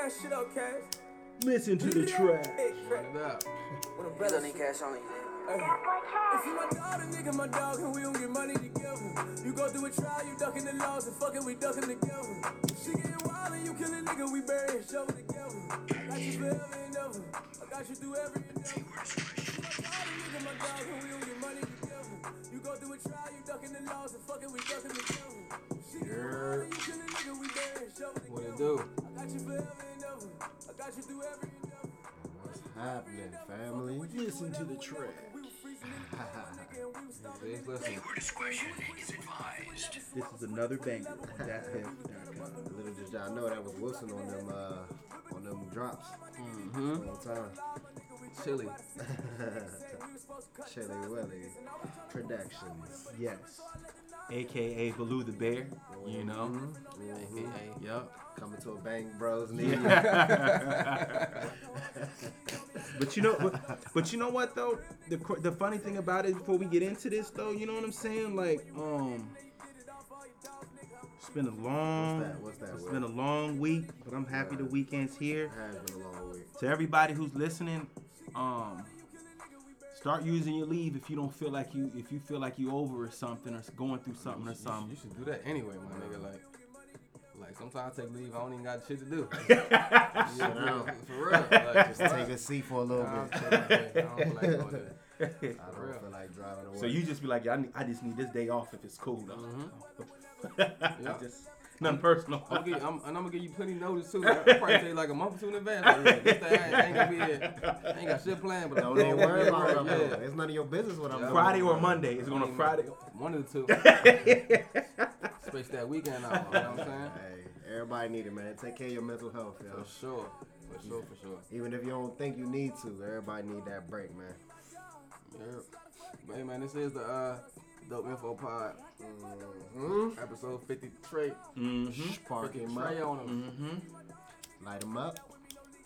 that shit up, Cash. Listen to the track. Hey, it up. When a brother Donate cash only. Hey. If you my dog, then nigga my dog, and we don't get money together. You go through a trial, you ducking the laws, and fucking we ducking together. She getting wild, and you kill a nigga, we bury and shovel together. I got you forever and ever. I got you through every endeavor. If you my dog, then nigga my dog, and we don't get money together. You go through a trial, you ducking the laws, and fucking we ducking together. She getting wild, and you kill a nigga, we bury and shovel What it do? I got you forever and. I got you through every endeavor. What's happening, family? Listen to the track. Please listen. This is another banger. That's hip.com. Little did y'all know that was Wilson on them uh on them drops Mm-hmm. all the time. Chili. Chili Willy Productions. Yes. AKA Baloo the Bear. You know? AKA. Yup. Coming to a Bang Bros near you. But you know, but, but you know what though? The the funny thing about it, before we get into this though, you know what I'm saying? Like, um, it's been a long, What's that? What's that, it's Will? been a long week, but I'm happy the weekend's here. It Has been a long week. To everybody who's listening, um, start using your leave if you don't feel like you, if you feel like you over or something or going through something or something. You something. should do that anyway, my nigga. Like, like sometimes I take leave, I don't even got shit to do. down. For real. Like, Just take a seat for a little bit. I don't feel like going there. I don't feel like driving away. So you just be like, I, need, I just need this day off if it's cool though. Mm-hmm. Yeah. just nothing personal. I'm gonna give you, I'm, and I'm gonna give you plenty notice too. I will probably tell you like a month or two in advance. Like, yeah, this day I ain't gonna be here. I ain't got shit planned, but don't even worry about what I'm yeah. It's none of your business what I'm Yeah. doing. Friday or Monday? It's going to Friday. One of the two. Space that weekend out. You know what I'm saying? Hey, everybody need it, man. Take care of your mental health, yo. For sure. For sure. For sure. Even if you don't think you need to, everybody need that break, man. Yeah. But hey, man, this is the uh, Dope Info Pod, Mm-hmm. episode 53. Mm-hmm. Spark 50 him up. On them. Mm-hmm. Light them up.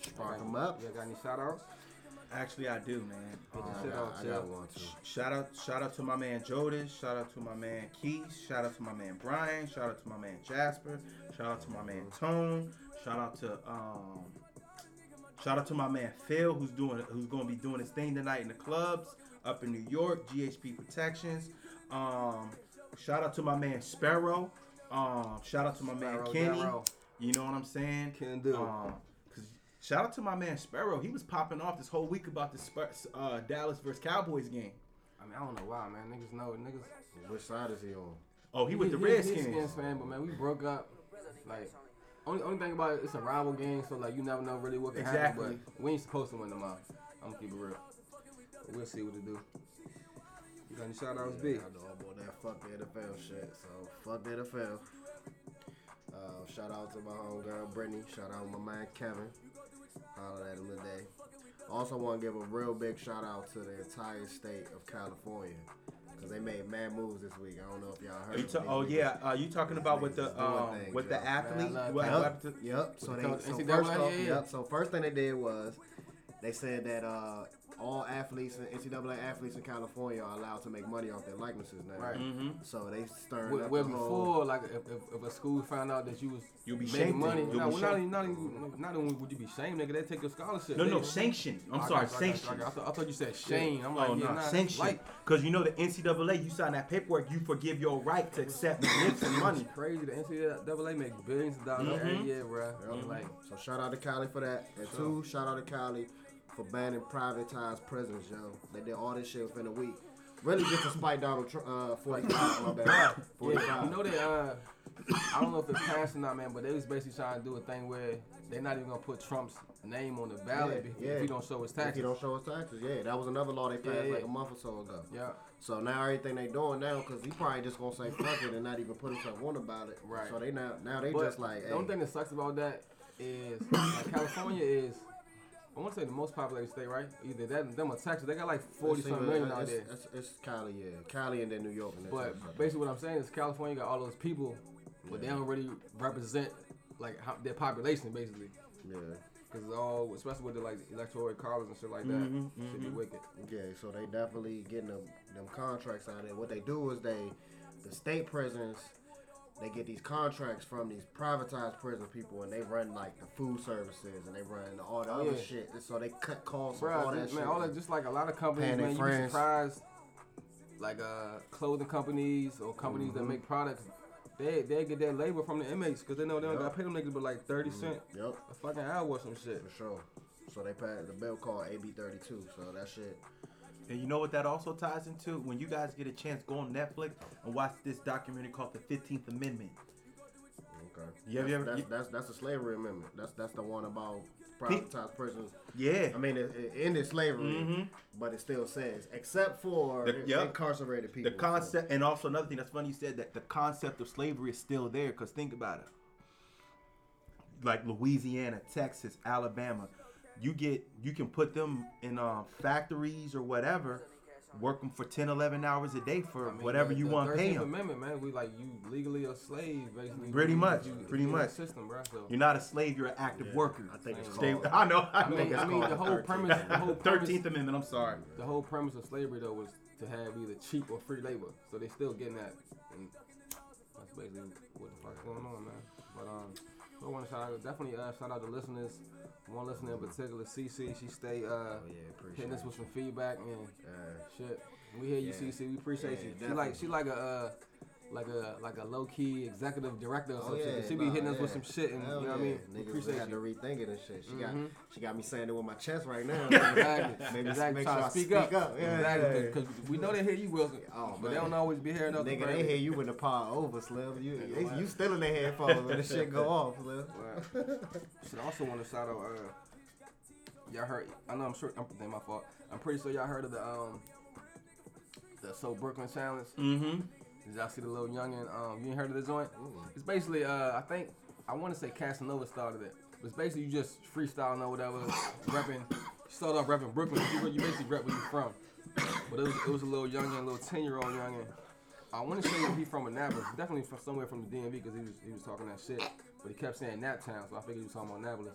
Spark them up. You got any shout outs? Actually, I do, man. Oh, I, got, out, I got one too. Shout out, shout out to my man Jodis. Shout out to my man Keith. Shout out to my man Brian. Shout out to my man Jasper. Shout out to my man Tone. Shout out to um. Shout out to my man Phil, who's doing, who's going to be doing his thing tonight in the clubs up in New York. GHP Protections. Um, shout out to my man Sparrow. Um, shout out to my man Sparrow, Kenny. Darrow. You know what I'm saying? Can do. Um, shout out to my man Sparrow. He was popping off this whole week about the uh, Dallas versus Cowboys game. I mean, I don't know why, man. Niggas know. Niggas. Which side is he on? Oh, he with the He- he- he a Redskins. Fan, but man, we broke up. Like, only only thing about it, it's a rival game, so like you never know really what can Exactly. happen. But we ain't supposed to win them out. I'm gonna keep it real. We'll see what it do. You got any shout outs, B? I know I'm on that fuck the NFL shit, so fuck the NFL. Uh, shout out to my homegirl Brittany. Shout out to my man Kevin. Holler at him today. Also want to give a real big shout out to the entire state of California because they made mad moves this week. I don't know if y'all heard. You ta- oh niggas. yeah, uh, you talking about with the um, things, with the yo. athlete? Man, I What love- to- Yep. So they so first off, yeah, yeah. yep. So first thing they did was they said that uh, all athletes and NCAA athletes in California are allowed to make money off their likenesses now. Right. Mhm. So they stirred Where, up where the whole- before, like, if, if, if a school found out that you was You'll be making shamed. money, You'll no, be well, not, even, not, even, not only would you be shamed, nigga, they take your scholarship. No, no, They- sanction. I'm I sorry, got you, I I sanction. I thought, I thought you said shame. I'm like, oh yeah, no, nah, sanction. Like, Because you know the NCAA, you sign that paperwork, you forgive your right to accept gifts and money. It's crazy. The NCAA makes billions of dollars every Mhm. year, bro. Yep. Like, So shout out to Cali for that. And two, shout out to Cali for banning privatized prisons, yo. They did all this shit within a week. Really just to spite Donald Trump, uh, 45, my bad. 45. yeah, you know that, uh, I don't know if it's passed or not, man, but they was basically trying to do a thing where they're not even gonna put Trump's name on the ballot Yeah, if, yeah. he don't show his if he taxes. don't show his taxes, yeah. That was another law they passed Yeah, like a month or so ago. Yeah, So now everything they doing now, because he probably just gonna say fuck it and not even put himself on about it. Right. So they now, now they but just like, the only thing that sucks about that is like, California is. I want to say the most populated state, right? Either that, them or Texas. They got like forty it's something million out there. It's, it's Cali, yeah. Cali and then New York. And then Texas. But basically, what I'm saying is California got all those people, but they don't really represent like how, their population, basically. yeah. Because it's all, especially with the like electoral college and shit like that, Mhm, should be wicked. Yeah, so they definitely getting them, them contracts out there. What they do is they, the state prisons, they get these contracts from these privatized prison people, and they run like the food services and they run all the other yeah. shit. And so they cut costs and all that man, shit. all that just like a lot of companies, man, you be surprised. Like uh, clothing companies or companies Mm-hmm. that make products, they they get their labor from the inmates because they know they don't Yep. got to pay them niggas but like 30 cent Yep, a fucking hour or some shit. for sure. So they passed the bill called AB thirty two. So that shit. And you know what that also ties into? When you guys get a chance, go on Netflix and watch this documentary called The Fifteenth Amendment. Okay. You ever- that's, ever- that's, you- that's that's the slavery amendment. That's that's the one about privatized prisons. Yeah. I mean, it, it ended slavery, Mhm. but it still says, except for The- yep. incarcerated people. The concept, and also another thing that's funny, you said that the concept of slavery is still there. Because think about it, like Louisiana, Texas, Alabama, you get you can put them in um, factories or whatever, work them for 10, 11 hours a day for I mean, whatever the- you want to pay 13th them. Amendment, man, we like you legally a slave, basically. Pretty You- much, you- pretty you in the much. System, bro. So. You're not a slave; you're an active Yeah, worker. I think it's Stay- called. I know. I I know. mean, I mean, the whole 13th. premise, the whole premise, Thirteenth Amendment. I'm sorry. the whole premise of slavery though was to have either cheap or free labor. So they're still getting that, and that's basically what the fuck's going on, man. But um, so I want to shout out, definitely uh, shout out to listeners. One listener in particular, CC, she stay uh Oh yeah, hitting us with some feedback and Yeah. shit. We hear you, Yeah. CC. We appreciate Yeah, you. She like she like a uh, like a like a low key executive director or Oh some yeah, shit. She be nah, hitting us yeah. with some shit, and Hell you know what I mean. Niggas appreciate had to rethink it and shit. She Mhm. got she got me saying it with my chest right now. Exactly. Maybe exactly. make Trying sure I speak, up. up. Yeah, exactly. yeah. Because we know they hear you, Wilson. Oh, but they don't always be hearing us. Nigga, they hear you when the pod over, Slim. You they, you still in their headphones when the shit go off, Slim. Should also want to shout out. Uh, y'all heard? I know I'm sure. I'm my fault. I'm pretty sure y'all heard of the um the So Brooklyn Challenge. Mm-hmm. Did y'all see the little youngin? Um, you ain't heard of the joint? It's basically, uh, I think, I want to say Casanova started it. But it's basically you just freestyling or whatever, repping. You start off repping Brooklyn. You, you basically rep where you from. But it was, it was a little youngin, a little ten year old youngin. I want to say that he from Annapolis, definitely from somewhere from the DMV because he was he was talking that shit. But he kept saying Naptown, so I figured he was talking about Annapolis.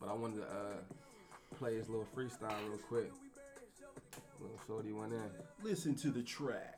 But I wanted to uh, play his little freestyle real quick. Little shorty went in. Listen to the track.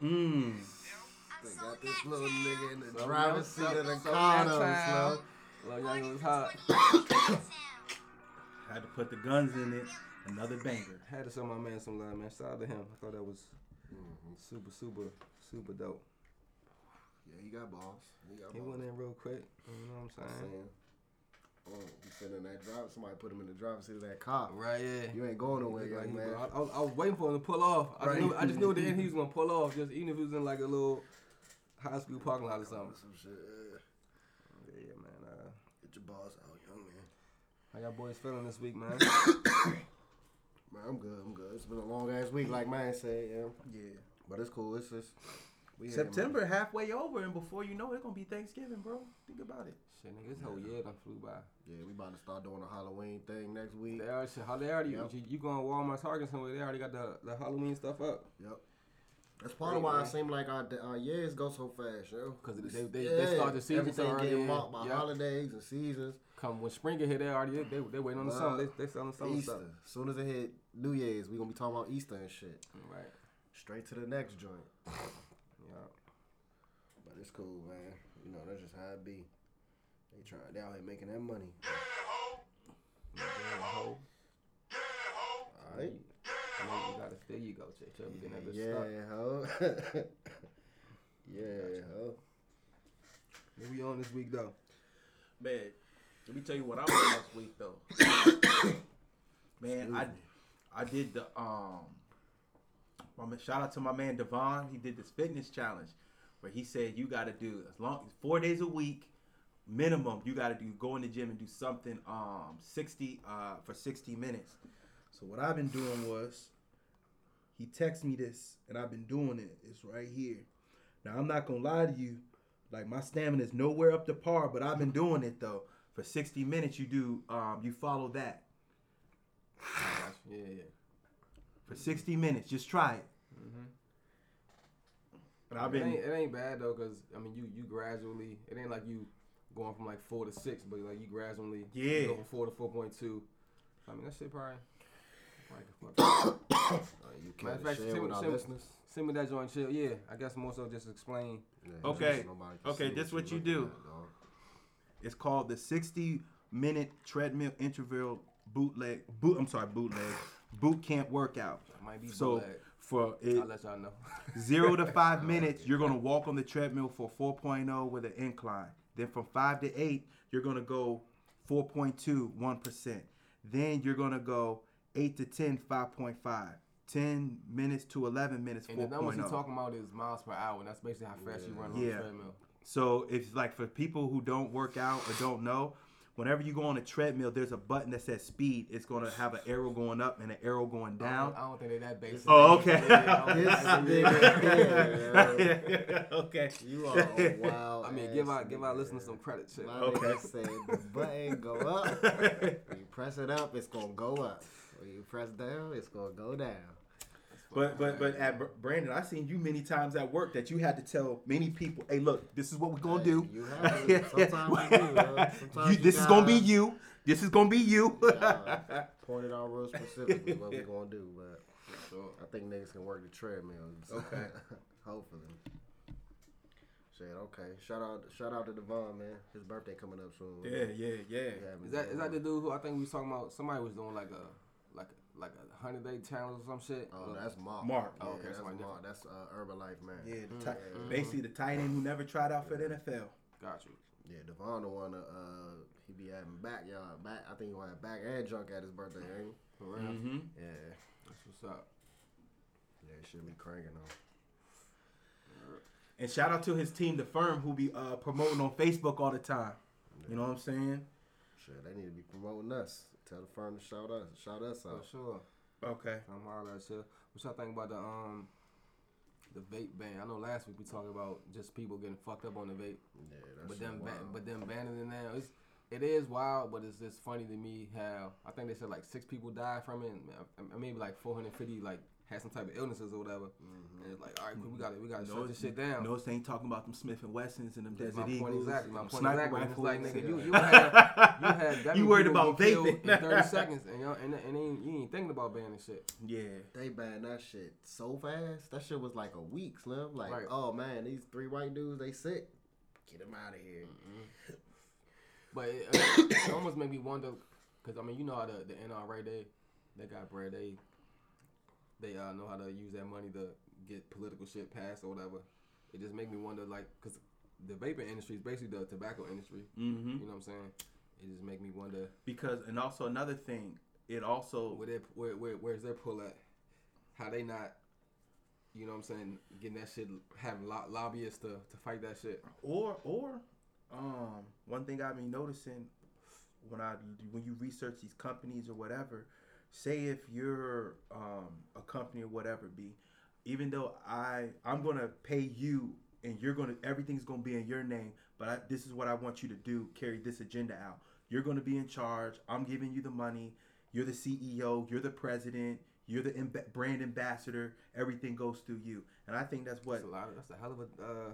happening. Mm. I'm They so got this little town. nigga in the So driver's young- seat of the so car, young though, town. Slim. Little youngin was hot. Had to put the guns in it. Another banger. Had to show my man some love, man. Shout out to him. I thought that was super, super, super dope. Yeah, he got balls. He got He balls. went in real quick. You know what I'm saying? saying. Oh, he sitting in that drive. Somebody put him in the driver's seat of that car. Right, yeah. You ain't going He nowhere, like young he- man. I, I was, I was waiting for him to pull off. I, Right. just knew, I just knew at the end he was gonna pull off, just even if it was in like a little high school parking lot or something. Some shit. yeah. Yeah, yeah, man. Uh, Get your balls out, young man. how y'all boys feeling this week, man? Man, I'm good. I'm good. It's been a long ass week, like mine said. Yeah, Yeah. but it's cool. It's just we here, man. September halfway over, and before you know it, it's gonna be Thanksgiving, bro. Think about it. Shit, nigga, this whole year done flew by. Yeah, we about to start doing a Halloween thing next week. They already, shit, how they already, Yep. you, you go on Walmart, Target somewhere, they already got the, the Halloween stuff up. Yep. That's part Great, of why man. it seems like our, our years go so fast, yo. Cause they, they, they start the season so Everything early. getting marked by yeah. holidays and seasons. Come when spring get here, they already they they waiting on the Wow. summer. They they selling summer Easter. stuff. As soon as it hit New Year's, we gonna be talking about Easter and shit. Right. Straight to the next joint. Yeah. But it's cool, man. You know, that's just how it be. They trying, they out here making that money. Yeah, hoe. Alright. I know you gotta. There you go, Jay. Jay, we getting that bitch stuck. Yeah, ho. yeah, ho. What we on this week though? Man, let me tell you what I was on last week though. man, I I did the um. My shout out to my man Devon. He did this fitness challenge where he said you got to do as long four days a week minimum. You got to do go in the gym and do something um 60 uh for 60 minutes. So what I've been doing was he texted me this and I've been doing it. It's right here. Now I'm not gonna lie to you, like my stamina is nowhere up to par, but I've been doing it though. For 60 minutes, you do um you follow that Yeah, yeah. For 60 minutes. Just try it. And I've It been ain't, it ain't bad though, cause I mean, you you gradually. It ain't like you going from like four to six, but like you gradually. Yeah. You go from four to four point two. I mean, that shit probably. probably could. Uh, you can't fact, share send, with our send- listeners. send me that joint chill. Yeah, I guess more so just explain. Yeah, Okay. just Okay, this what you do. at. It's called the 60 minute treadmill interval bootleg boot I'm sorry, bootleg boot camp workout. That might be So bootleg. for it I'll let y'all know. 0 to 5 minutes, you're going to walk on the treadmill for 4.0 with an incline. Then from 5 to 8, you're going to go 4.2 1%. Then you're going to go 8 to 10 5.5. 10 minutes to 11 minutes and the numbers he's 4.0. talking about is miles per hour, and that's basically how fast you run on Yeah. the treadmill. So it's like for people who don't work out or don't know, whenever you go on a treadmill, there's a button that says speed. It's gonna have an arrow going up and an arrow going I down. don't, I don't think they that basic. Oh, okay. Yeah, I don't This think they- nigga here, yo. okay. You are a wild. I mean, give ass our give our nigga. listeners some credit, shit. My Okay. nigga said the button go up. When you press it up, it's gonna go up. When you press down, it's gonna go down. But but but at Brandon, I seen you many times at work that you had to tell many people, "Hey, look, this is what we're gonna Hey, do. You have to. Sometimes you do. yo. Sometimes You- you this is gonna be you. This is gonna be you." Yeah. Point it out real specifically what we're gonna do, but Sure. I think niggas can work the treadmill. Okay. Hopefully. Shit, okay. Shout out shout out to Devon, man. His birthday coming up soon. yeah, yeah, yeah. Yeah, Is that is that the dude who I think we was talking about? Somebody was doing like a like a, like a hundred day challenge or some shit. Oh, Uh, that's Mark. Mark. Yeah, Oh, okay, that's somebody Mark. That's uh, Herbalife, man. Yeah, the tight, basically the tight end who never tried out for the NFL. got you. Yeah, Devon the one. Uh, he be having backyard back. I think he gonna back and junk at his birthday, ain't he? For real. Mm-hmm. Yeah, That's what's up. yeah, he should be cranking on. And shout out to his team, the firm, who be uh, promoting on Facebook all the time. You know what I'm saying? Shit, they need to be promoting us. Tell the firm to shout us, shout us out. For sure. Okay. I'm all that shit. What y'all think about the um the vape ban? I know last week we talked about just people getting fucked up on the vape, Yeah, that's but them wild. ban- but them banning it now. It's it is wild, but it's just funny to me how I think they said like six people died from it, and uh, maybe like 450 like had some type of illnesses or whatever. Mm-hmm. And it's like, all right, cool, we got it. we got to No, shut this shit down. No, they ain't talking about them Smith and Wessons and them That's Desert my point Eagles, exactly. My them point sniper exactly. And It's like, rifles. nigga, you, you had you had that You many worried people about get vaping. in 30 seconds, and y'all, and, and ain't, you ain't thinking about banning shit. Yeah. They banned that shit so fast. That shit was like a week, Slim. Like, Right. oh man, these three white dudes, they sick. Get them out of here. But it, uh, it almost made me wonder, cause I mean, you know how the, the NRA they they got bread. They they uh, know how to use that money to get political shit passed or whatever. It just make me wonder, like, cause the vaping industry is basically the tobacco industry. Mm-hmm. You know what I'm saying? It just make me wonder Because and also another thing, it also where they where, where where's their pull at? How they not? You know what I'm saying? Getting that shit, having lo- lobbyists to, to fight that shit. or or um one thing I've been noticing when I when you research these companies or whatever, say if you're um a company or whatever be, even though I I'm gonna pay you and you're gonna everything's gonna be in your name, but I, this is what I want you to do, carry this agenda out. You're gonna be in charge. I'm giving you the money. You're the CEO. You're the president. You're the imba- brand ambassador. Everything goes through you, and I think that's what That's a lot. Of, that's a hell of a uh,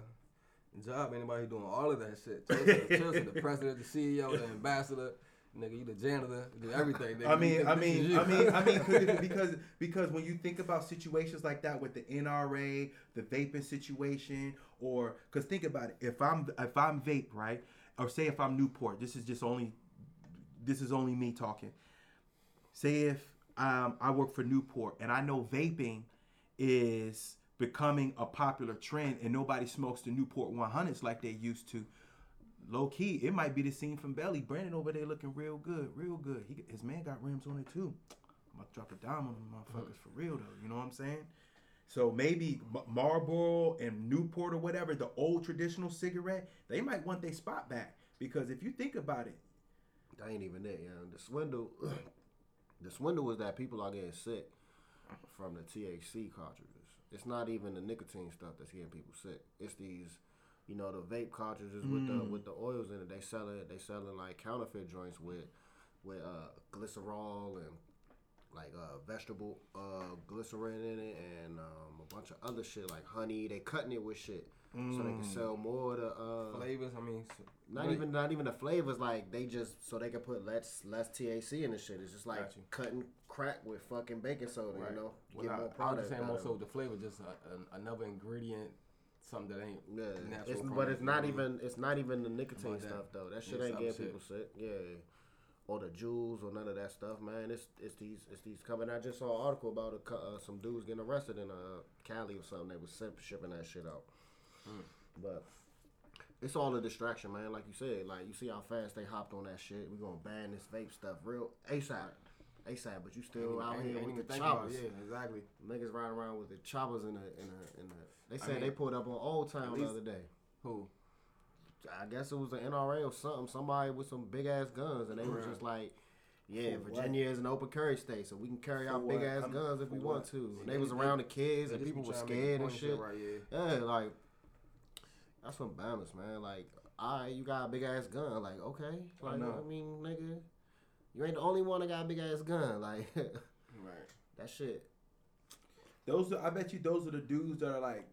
job. Anybody doing all of that shit. Chelsea, Chelsea, the president, the CEO, the ambassador, nigga, you the janitor, you do everything. Nigga. I mean, I mean. I mean, I mean, it- because because when you think about situations like that with the NRA, the vaping situation, or because think about it, if I'm if I'm vape right, or say if I'm Newport, this is just only this is only me talking. Say if um, I work for Newport and I know vaping is becoming a popular trend and nobody smokes the Newport 100s like they used to. Low key, it might be the scene from Belly. Brandon over there looking real good, real good. He, his man got rims on it too. I'm gonna drop a dime on them motherfuckers mm-hmm. for real though. You know what I'm saying? So maybe Marlboro and Newport or whatever, the old traditional cigarette, they might want their spot back because if you think about it, That ain't even it, yeah. The swindle, the swindle is that people are getting sick from the THC cartridges. It's not even the nicotine stuff that's getting people sick. It's these, you know, the vape cartridges with the with the oils in it. They sell it. They selling like counterfeit joints with with uh, glycerol and like uh, vegetable uh, glycerin in it and um, a bunch of other shit like honey. They cutting it with shit so they can sell more of the uh, Flavors. I mean, s- not really- even not even the flavors. Like they just so they can put less less THC in the shit. It's just like Got cutting crack with fucking baking soda. Right. You know, Well, get I, more I was just saying more so the flavor, just a, an another ingredient, something that ain't Yeah, natural. it's, but it's not even it's not even the nicotine stuff though. That shit Yeah, ain't getting shit. people sick. Yeah. Or the Juuls or none of that stuff, man. It's it's these it's these coming. I just saw an article about a, uh, some dudes getting arrested in uh, Cali or something. They was shipping that shit out. Hmm. But it's all a distraction, man. Like you said, like you see how fast they hopped on that shit. We gonna ban this vape stuff real ASAP, ASAP. But you still out here with the think about it. choppers. Yeah, exactly. Niggas riding around with the choppers in the in the in the. They said mean, they pulled up on Old Town the other day. Who? I guess it was the NRA or something. Somebody with some big ass guns, and they were just like, "Yeah, For Virginia is an open carry state, so we can carry For out big what? ass guns if we for want what? to." And They they was around the kids, and people were trying to make scared and shit. Right, yeah. Yeah, like that's some balance, man. Like, all right, you got a big ass gun. Like, okay, I like, know. I mean, nigga, you ain't the only one that got a big ass gun. Like, Right. that shit. those are, I bet you those are the dudes that are like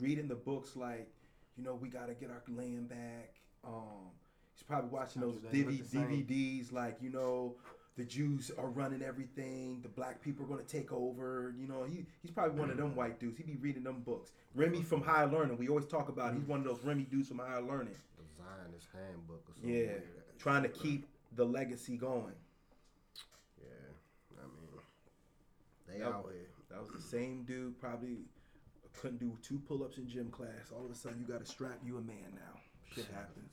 reading the books like, you know, we gotta get our land back. Um, he's probably watching those They look DV, the same. DVDs like, you know, the Jews are running everything, the black people are gonna take over. You know, he he's probably one of them white dudes. He be reading them books. Remy from Higher Learning, we always talk about. He's one of those Remy dudes from Higher Learning. The Zionist handbook or something. Yeah, like that. trying to keep the legacy going. Yeah, I mean, they That- out here. That was the same dude. Probably couldn't do two pull-ups in gym class. All of a sudden, you got a strap. You a man now. Shit happens.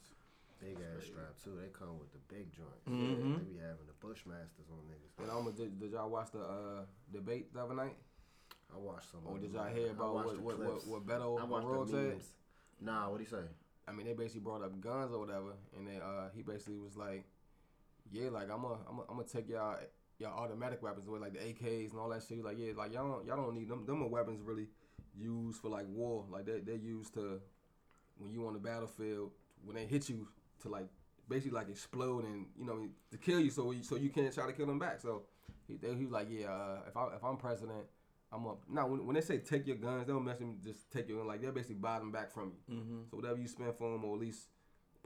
Big ass strap too. They come with the big joints. Mhm. They be having the Bushmasters on niggas. And almost did, did y'all watch the uh, debate the other night? I watched some. Or did y'all hear about what the what, what what Beto I O'Rourke the said? memes. Nah, what he say? I mean, they basically brought up guns or whatever, and they uh he basically was like, yeah, like I'm gonna I'm gonna I'm gonna take y'all y'all automatic weapons away, like the AKs and all that shit. Like yeah, like y'all don't, y'all don't need them. Them are weapons really used for like war. Like they they're used to when you on the battlefield when they hit you to like basically like explode and you know to kill you so you, so you can't try to kill them back. So he they, he was like yeah, uh, if I if I'm president. I'm up. Now, when, when they say take your guns, they don't mention just take your gun. Like they're basically buy them back from you. Mm-hmm. So whatever you spend for them, or at least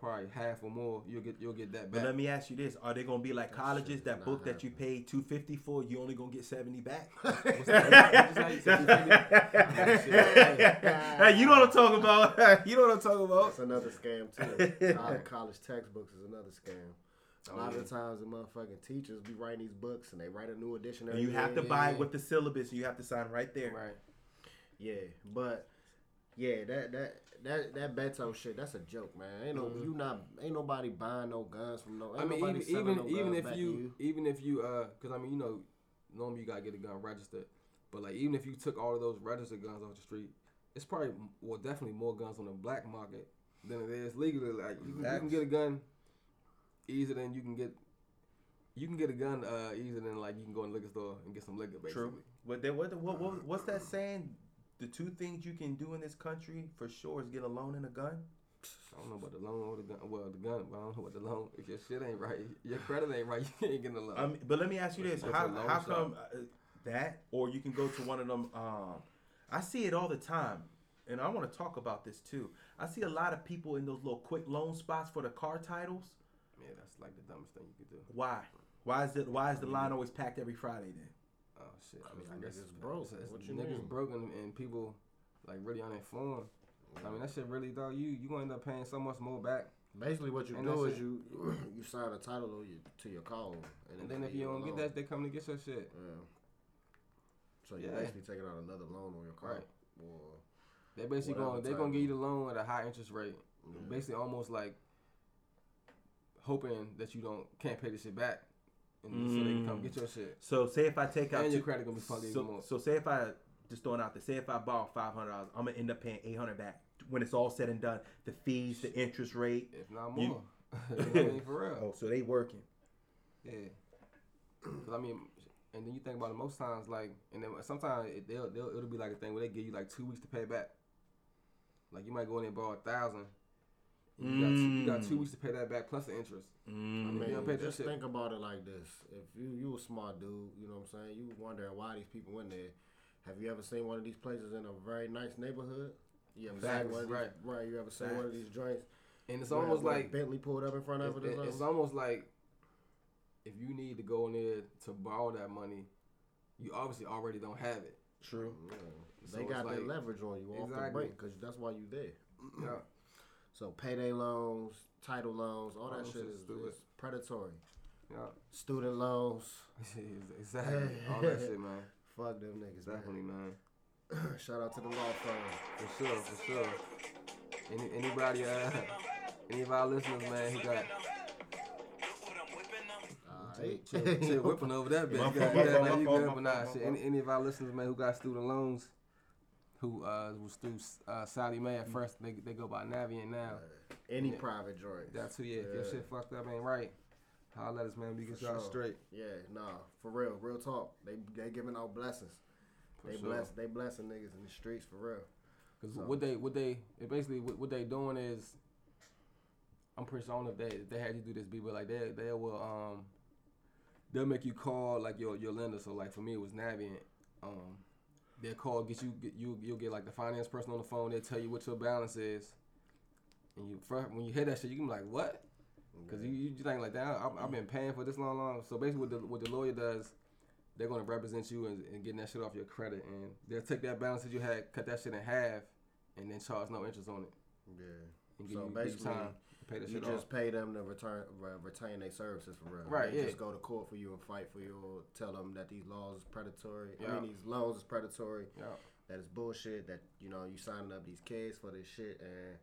probably half or more, you'll get you'll get that But let me ask you this: Are they gonna be like That colleges shit that not book that you paid two fifty for? You only gonna get seventy back. What's that? What's that? hey, you know what I'm talking about. you know what I'm talking about. That's another scam too. All the college textbooks is another scam. A Oh, lot yeah. of the times the motherfucking teachers be writing these books and they write a new edition And every you have year. to buy yeah. with the syllabus. You have to sign right there. right. Yeah, but yeah, that that that that Beto shit, that's a joke, man. Ain't no you not ain't nobody buying no guns from no. Ain't I mean, even even no even if back to you, even if you uh, cause I mean you know, normally you gotta get a gun registered, but like even if you took all of those registered guns off the street, it's probably well definitely more guns on the black market than it is legally. Like you can, you can get a gun easier than you can get. You can get a gun uh, easier than like you can go in the liquor store and get some liquor. Basically. True. But then what, what, what what's that saying? The two things you can do in this country for sure is get a loan and a gun. I don't know about the loan or the gun. Well, the gun, but I don't know about the loan. If your shit ain't right, your credit ain't right, you ain't getting a loan. Mean, but let me ask you this: How, how come uh, that, or you can go to one of them? Um, I see it all the time, and I want to talk about this too. I see a lot of people in those little quick loan spots for the car titles. Man, that's like the dumbest thing you could do. Why? Why is it? Why is the line always packed every Friday then? Shit! I mean, I guess broke. it's- it's What you niggas mean? broke and, and people like really uninformed. I mean, that shit really though. You you gonna end up paying so much more back. Basically, what you And do is you you sign a title to your, to your car, And then if you don't get that, they come to get your shit. yeah. So you're Yeah. basically taking out another loan on your car. Right. Or, They basically going they title. gonna give you the loan at a high interest rate. Yeah. Basically, almost like hoping that you don't can't pay the shit back, and so they can come Mm. get your shit. So say if I take out And your two- credit gonna be even so, more. so say if I just throwing out there. Say if I borrow five hundred dollars, I'm gonna end up paying eight hundred back when it's all said and done. The fees, the interest rate. If not more. you know what I mean, for real. Oh, so they working. Yeah. Cause I mean, and then you think about it. Most times, like, and then sometimes it, they'll, they'll it'll be like a thing where they give you like two weeks to pay back. Like you might go in and borrow a thousand. And You, got two, you got two Mm. weeks to pay that back plus the interest. I I mean, mean, you don't pay that just shit. think about it like this: if you you a smart dude, you know what I'm saying. You wondering why these people in there. Have you ever seen one of these places in a very nice neighborhood? You ever Facts, seen one of these, right. right? You ever seen one of these joints? And it's almost where like Bentley pulled up in front of it. or it- it's almost like if you need to go in there to borrow that money, you obviously already don't have it. True. Yeah. So They it's got that leverage on you off the Exactly. break because that's why you there. Yeah. So payday loans, title loans, all All that them shit is, is predatory. Yeah. Student loans, exactly. All that shit, man. fuck them niggas. Definitely, man. Man. Shout out to the law firm. For sure, for sure. Any anybody uh any of our listeners, man, who got Alright. shit, shit whipping over that bitch. My You fault, got- yeah, fault, you fault, good, but nah, fault, shit. Any, any of our listeners, man, who got student loans, who uh was through uh, Sallie Mae at first, they they go by Navient now. Any Yeah. private joint. That's who, yeah. If your shit fucked up ain't right, holla at us, man. We get y'all sure. straight. Yeah, nah, for real, real talk. They they giving out blessings. For they sure. bless, they blessing niggas in the streets for real. Cause So- what they what they it basically what, what they doing is, I'm pretty sure I don't know if they if they had you do this, B, but like they they will um, they'll make you call like your your lender. So like for me it was Navient. Um, they'll call get you get you you'll get like the finance person on the phone. They'll tell you what your balance is, and you when you hear that shit, you can be like what? Cause you you think like that. I, I've been paying for this long, long. So basically, what the what the lawyer does, they're gonna represent you and, and getting that shit off your credit, and they'll take that balance that you had, cut that shit in half, and then charge no interest on it, Yeah. So you, basically, pay that You shit just off. pay them to return re- retain their services for real. Right, They yeah. Just go to court for you and fight for you. Or tell them that these laws is predatory. I Yeah. mean, these loans is predatory. Yeah, That is bullshit. That you know you signing up these kids for this shit and.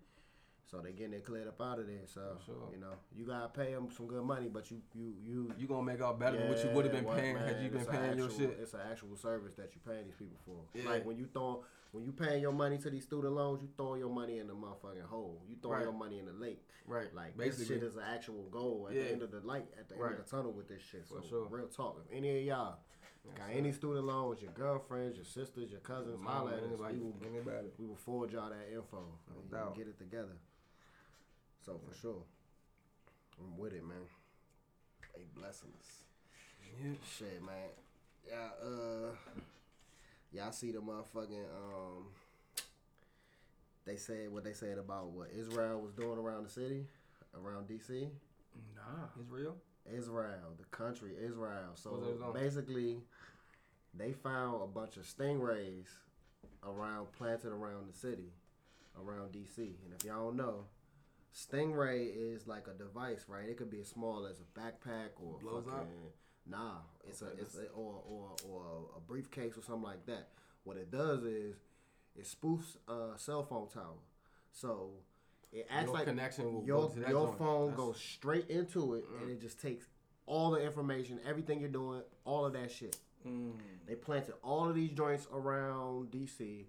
So they getting it cleared up out of there. So sure. you know you gotta pay them some good money, but you you you you gonna make out better than what you would have been paying had man, you been paying your shit. It's an actual service that you paying these people for. Yeah. Like when you throw, when you paying your money to these student loans, you throwing your money in the motherfucking hole. You throwing Right. your money in the lake. Right, Like basically. this shit is an actual goal at Yeah. the end of the light, at the end of the tunnel with this shit. So For sure. real talk. If any of y'all got any student loans, your girlfriends, your sisters, your cousins, holla at us. We will, anybody. we will forward y'all that info. and doubt. get it together. So for sure, I'm with it, man. They blessing us. Yeah. Shit, man. Yeah, uh, y'all see the motherfucking um. They said what they said about what Israel was doing around the city, around DC. Nah. Israel? Israel, the country Israel. So What's that on? basically, they found a bunch of stingrays around planted around the city, around DC. And if y'all don't know, stingray is like a device, right? It could be as small as a backpack or Blows fucking, up? Nah, it's Okay, a it's a, or or or a briefcase or something like that. What it does is it spoofs a cell phone tower. So it acts Your like connection will your go to that your joint. phone That's- Mm. goes straight into it, and it just takes all the information, everything you're doing, all of that shit. Mm. They planted all of these joints around DC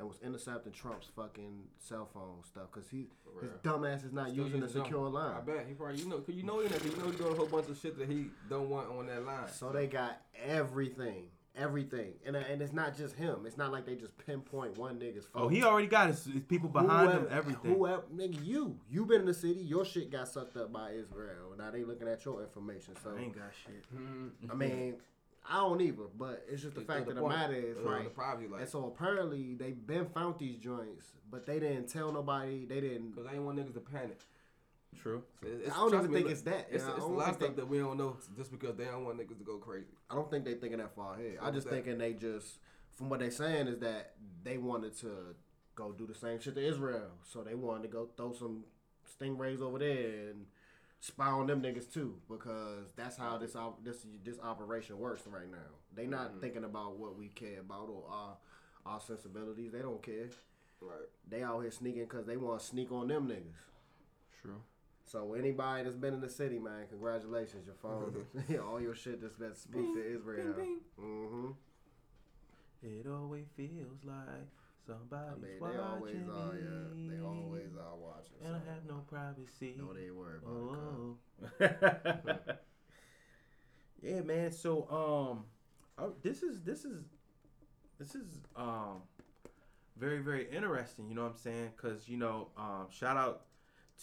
and was intercepting Trump's fucking cell phone stuff because he his dumbass is not Still using a using secure them. line. I bet he probably you know cause you know he know, you know he doing a whole bunch of shit that he don't want on that line. So they got everything, everything, and uh, and it's not just him. It's not like they just pinpoint one nigga's phone. Oh, he already got his, his people behind him. Whoever- Everything. Whoever, nigga, you, you been in the city. Your shit got sucked up by Israel. Now they looking at your information. So I ain't got shit. Mm-hmm. I mean, I don't either, but it's just the fact to of the the point. matter is, right? the private, like- and so apparently they've been found these joints, but they didn't tell nobody. They didn't. Cause I ain't want niggas to panic. True. It's- I don't even me, think look, it's that. It's, Yeah, I it's a lot of stuff that we don't know just because they don't want niggas to go crazy. I don't think they thinking that far ahead. I just was that? thinking they just, from what they saying, is that they wanted to go do the same shit to Israel. So they wanted to go throw some stingrays over there and spy on them niggas too, because that's how this op- this this operation works right now. They not Mm-hmm. thinking about what we care about or our our sensibilities. They don't care. Right. They out here sneaking because they want to sneak on them niggas. True. So anybody that's been in the city, man, congratulations. Your phone, all your shit that's been spoofed to Israel. bing. Mm-hmm. It always feels like I somebody's mean, they watching always are. me. Yeah, they always are watching. And I so have no privacy. Don't even worry about it. Oh. yeah, man. So, um, oh, this is this is this is um very very interesting. You know what I'm saying? Because you know, um, shout out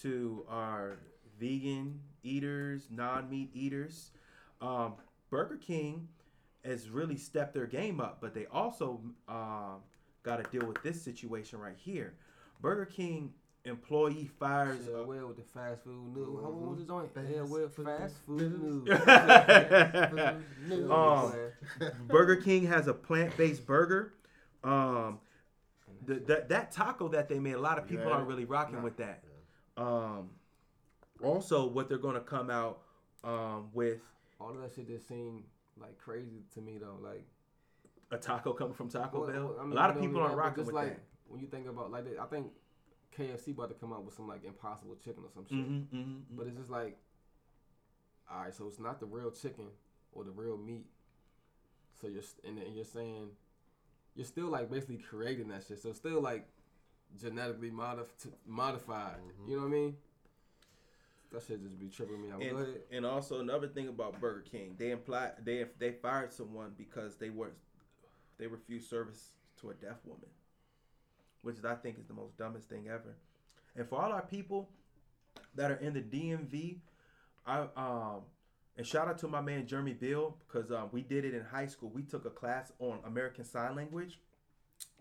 to our vegan eaters, non-meat eaters. Um, Burger King has really stepped their game up, but they also um, got to deal with this situation right here. Burger King employee fires. Yeah, well with the fast food news. How Mhm. was the joint? Fast Yeah, well fast food news. news. News. Um, Burger King has a plant-based burger. Um, the, that that taco that they made, a lot of people Yeah. aren't really rocking Nah. with that. Um, also, what they're gonna come out um, with all of that shit just seemed like crazy to me though. Like a taco coming from Taco well, Bell. I mean, a lot of people aren't rocking just with like that. when you think about like they, I think KFC about to come out with some like impossible chicken or some shit. Mm-hmm, mm-hmm, But it's just like, all right, so it's not the real chicken or the real meat. So you're st- and you're saying you're still like basically creating that shit. So it's still like genetically modif- modified. Mm-hmm. You know what I mean? That shit just be tripping me out. And, and also another thing about Burger King, they implied they they fired someone because they were they refused service to a deaf woman, which I think is the most dumbest thing ever. And for all our people that are in the DMV, I um and shout out to my man Jeremy Bill because um, we did it in high school. We took a class on American Sign Language,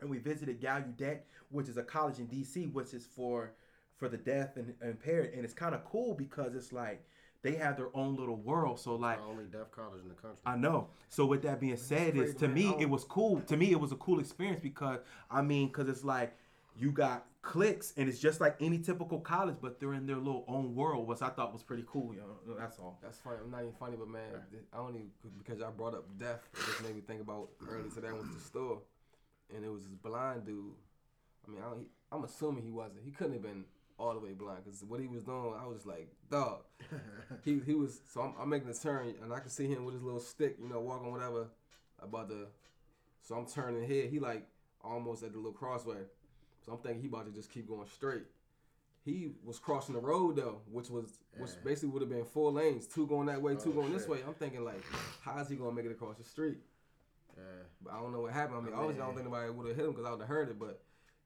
and we visited Gallaudet, which is a college in DC, which is for for the deaf and and impaired. And it's kind of cool because it's like they have their own little world. So like The only deaf college in the country. I know. So with that being said, is to me I it was cool. To me it was a cool experience because I mean, because it's like you got clicks and it's just like any typical college, but they're in their little own world, which I thought was pretty cool. You know, that's all. That's funny. I'm not even funny, but man, I only because I brought up deaf, It just made me think about earlier today. I went to the store, and it was this blind dude. I mean, I don't, he, I'm assuming he wasn't. He couldn't have been all the way blind because what he was doing, I was just like, dog. he he was. So I'm, I'm making a turn, and I can see him with his little stick, you know, walking whatever about the. So I'm turning here. He like almost at the little crossway. So I'm thinking he about to just keep going straight. He was crossing the road though, which was which basically would have been four lanes, two going that way, two Oh, going this way. I'm thinking like, how is he gonna make it across the street? Yeah. But I don't know what happened. I mean, I obviously I don't think anybody would have hit him because I would have heard it. But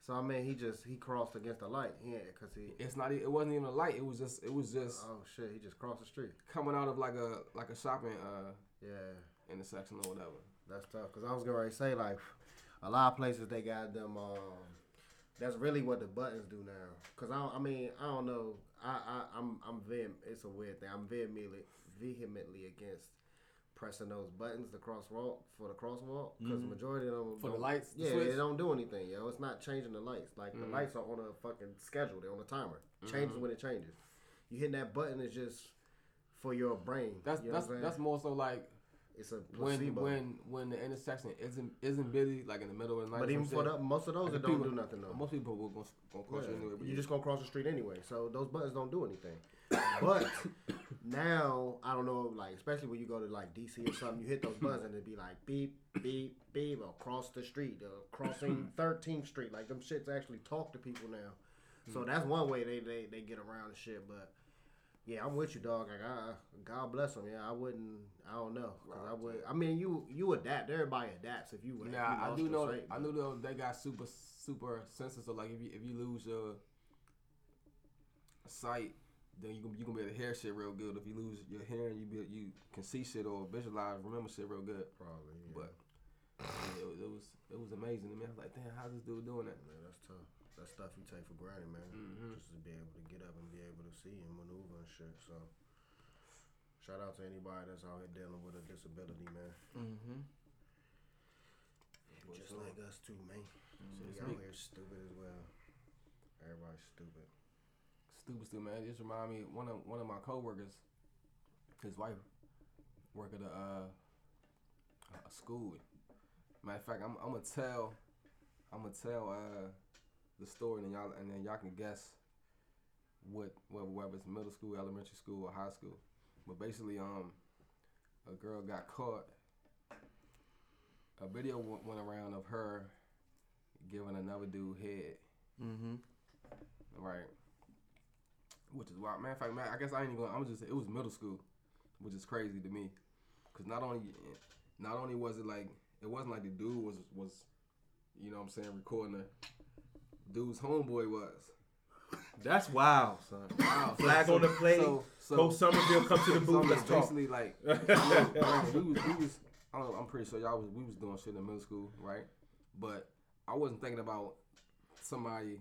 So I mean, he just he crossed against the light. Yeah, cause he. it's not. It wasn't even a light. It was just. It was just Oh shit! He just crossed the street. coming out of like a like a shopping uh Yeah, intersection or whatever. that's tough. Cause I was gonna say like, a lot of places they got them. Um, that's really what the buttons do now. Cause I, I mean, I don't know. I, I, I'm, I'm vehem- It's a weird thing. I'm vehemently, vehemently against pressing those buttons the crosswalk for the crosswalk. Cause the majority of them For the lights, yeah, switch? they don't do anything. Yo, it's not changing the lights. Like the Mm. lights are on a fucking schedule. They're on a timer. Changes Mm-hmm. when it changes. You hitting that button is just for your brain. That's you know that's that's more so like It's a when placebo. when when when the intersection isn't isn't busy like in the middle of the night. but even for the, most of those, like it don't people- do nothing though. Most people will go cross you Yeah, anyway. But you yeah. just gonna cross the street anyway, so those buttons don't do anything. But now I don't know, like especially when you go to like DC or something, you hit those buttons and it'd be like beep beep beep across the street, uh, crossing 13th Street. Like them shits actually talk to people now. So that's one way they, they, they get around the shit. But yeah, I'm with you, dog. Like I, God bless them. Yeah, I wouldn't. I don't know. 'Cause I would. I mean, you you adapt. Everybody adapts. If you if you I do know. sight, I knew though they got super super sensitive. So like if you if you lose your sight, then you you gonna be able to hear shit real good. If you lose your hearing, you be you can see shit or visualize, remember shit real good. probably. Yeah. But yeah, it, was, it was it was amazing to me. I was like, damn, how's this dude doing that? Man, that's tough. That stuff you take for granted, man. Mhm. Just to be able to get up and be able to see and maneuver and shit. So, shout out to anybody that's out here dealing with a disability, man. Mm-hmm. Just like us too, man. Shit, We it's out me. here stupid as well. Everybody's stupid. Stupid, stupid man. It just remind me one of one of my coworkers, his wife, work at a, uh, a school. Matter of fact, I'm, I'm gonna tell, I'm gonna tell uh, the story, and y'all and then y'all can guess what what whether it's middle school, elementary school, or high school. But basically, um, a girl got caught a video w- went around of her giving another dude head. Mm-hmm. Right. Which is wild. Man, in fact, man, I guess I ain't even going. I'm just. It was middle school, which is crazy to me, because not only, not only was it like it wasn't like the dude was was, you know, what I'm saying recording the dude's homeboy was. That's wild, son. Wow. Flag So- on the plate. so- so- Go Somerville, come to the booth. I'm Let's talk. basically like, know, we was, we was, I don't know, I'm pretty sure y'all was, we was doing shit in middle school, right? But I wasn't thinking about somebody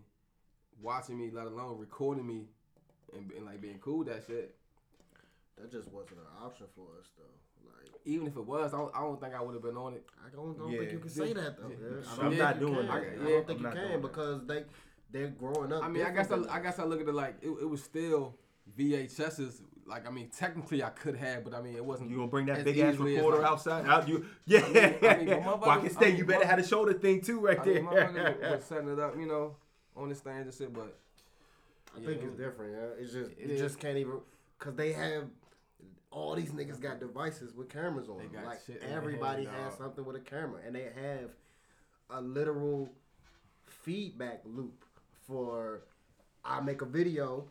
watching me, let alone recording me, and, and like being cool with that shit. That just wasn't an option for us though. Like Even if it was, I don't, I don't think I would have been on it. I don't, don't Yeah. think you can say that though. Yeah. Yeah. I I'm don't think you doing can. that. I, I- don't think I'm you not doing can that. because they they're growing up. I mean, I guess I, I guess I look at it like it, it was still VHS's. Like I mean, technically I could have, but I mean it wasn't. You gonna bring that big ass easily as, recorder like- outside? Out you? Yeah. I mean, but motherfuckers- well, I can stay. I mean, you better mother- have a shoulder thing too, right I there. mean, motherfuckers was- was setting it up, you know, on the stands and shit, but. I think it's different. Yeah, it's just It you is. just can't even because they have all these niggas got devices with cameras on. They got Like shit everybody head, has something with a camera, and they have a literal feedback loop for. I make a video,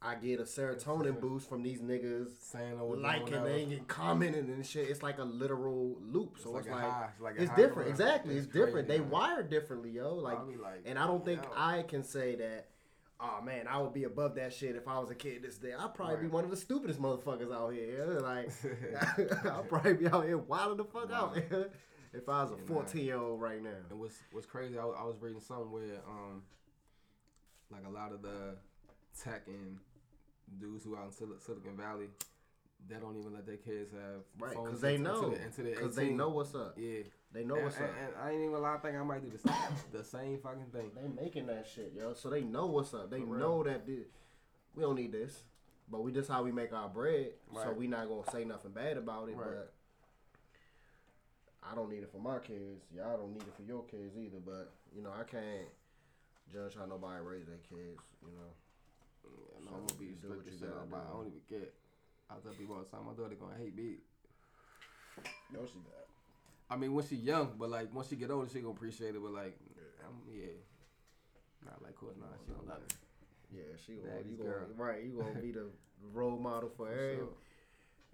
I get a serotonin boost from these niggas saying liking they and commenting and shit. It's like a literal loop. So It's it's, like like, it's like it's different. Exactly, It's it's, different. crazy, they man. wired differently, yo. Like, like, and I don't think. I can say that. Oh man, I would be above that shit if I was a kid this day. I'd probably be one of the stupidest motherfuckers out here. Like, I'll probably be out here wilding the fuck out if I was a 14 year old right now. And what's what's crazy? I, was- I was reading something where um, like a lot of the tech and dudes who out in Sil- Silicon Valley, they don't even let their kids have Right, phones because they know. they- until Because they know what's up. Yeah, They know and, what's and, up. and I ain't even lie. I think I might do the same, the same fucking thing. They making that shit, yo. So they know what's up. They know that thi- we don't need this, but we just how we make our bread. So we not gonna say nothing bad about it. Right. But I don't need it for my kids. Y'all don't need it for your kids either. But you know, I can't judge how nobody raise their kids. You know, Yeah, no, I'm gonna be you do what strict you as shit gotta about. I do. don't even get. I tell people all the time, my daughter gonna hate me. no, she got. I mean, when she young, but like once she get older, she gonna appreciate it. But like, I'm, yeah, not like course, nah, she don't love it. Yeah, she gonna you gonna right. You gonna be the role model for every sure.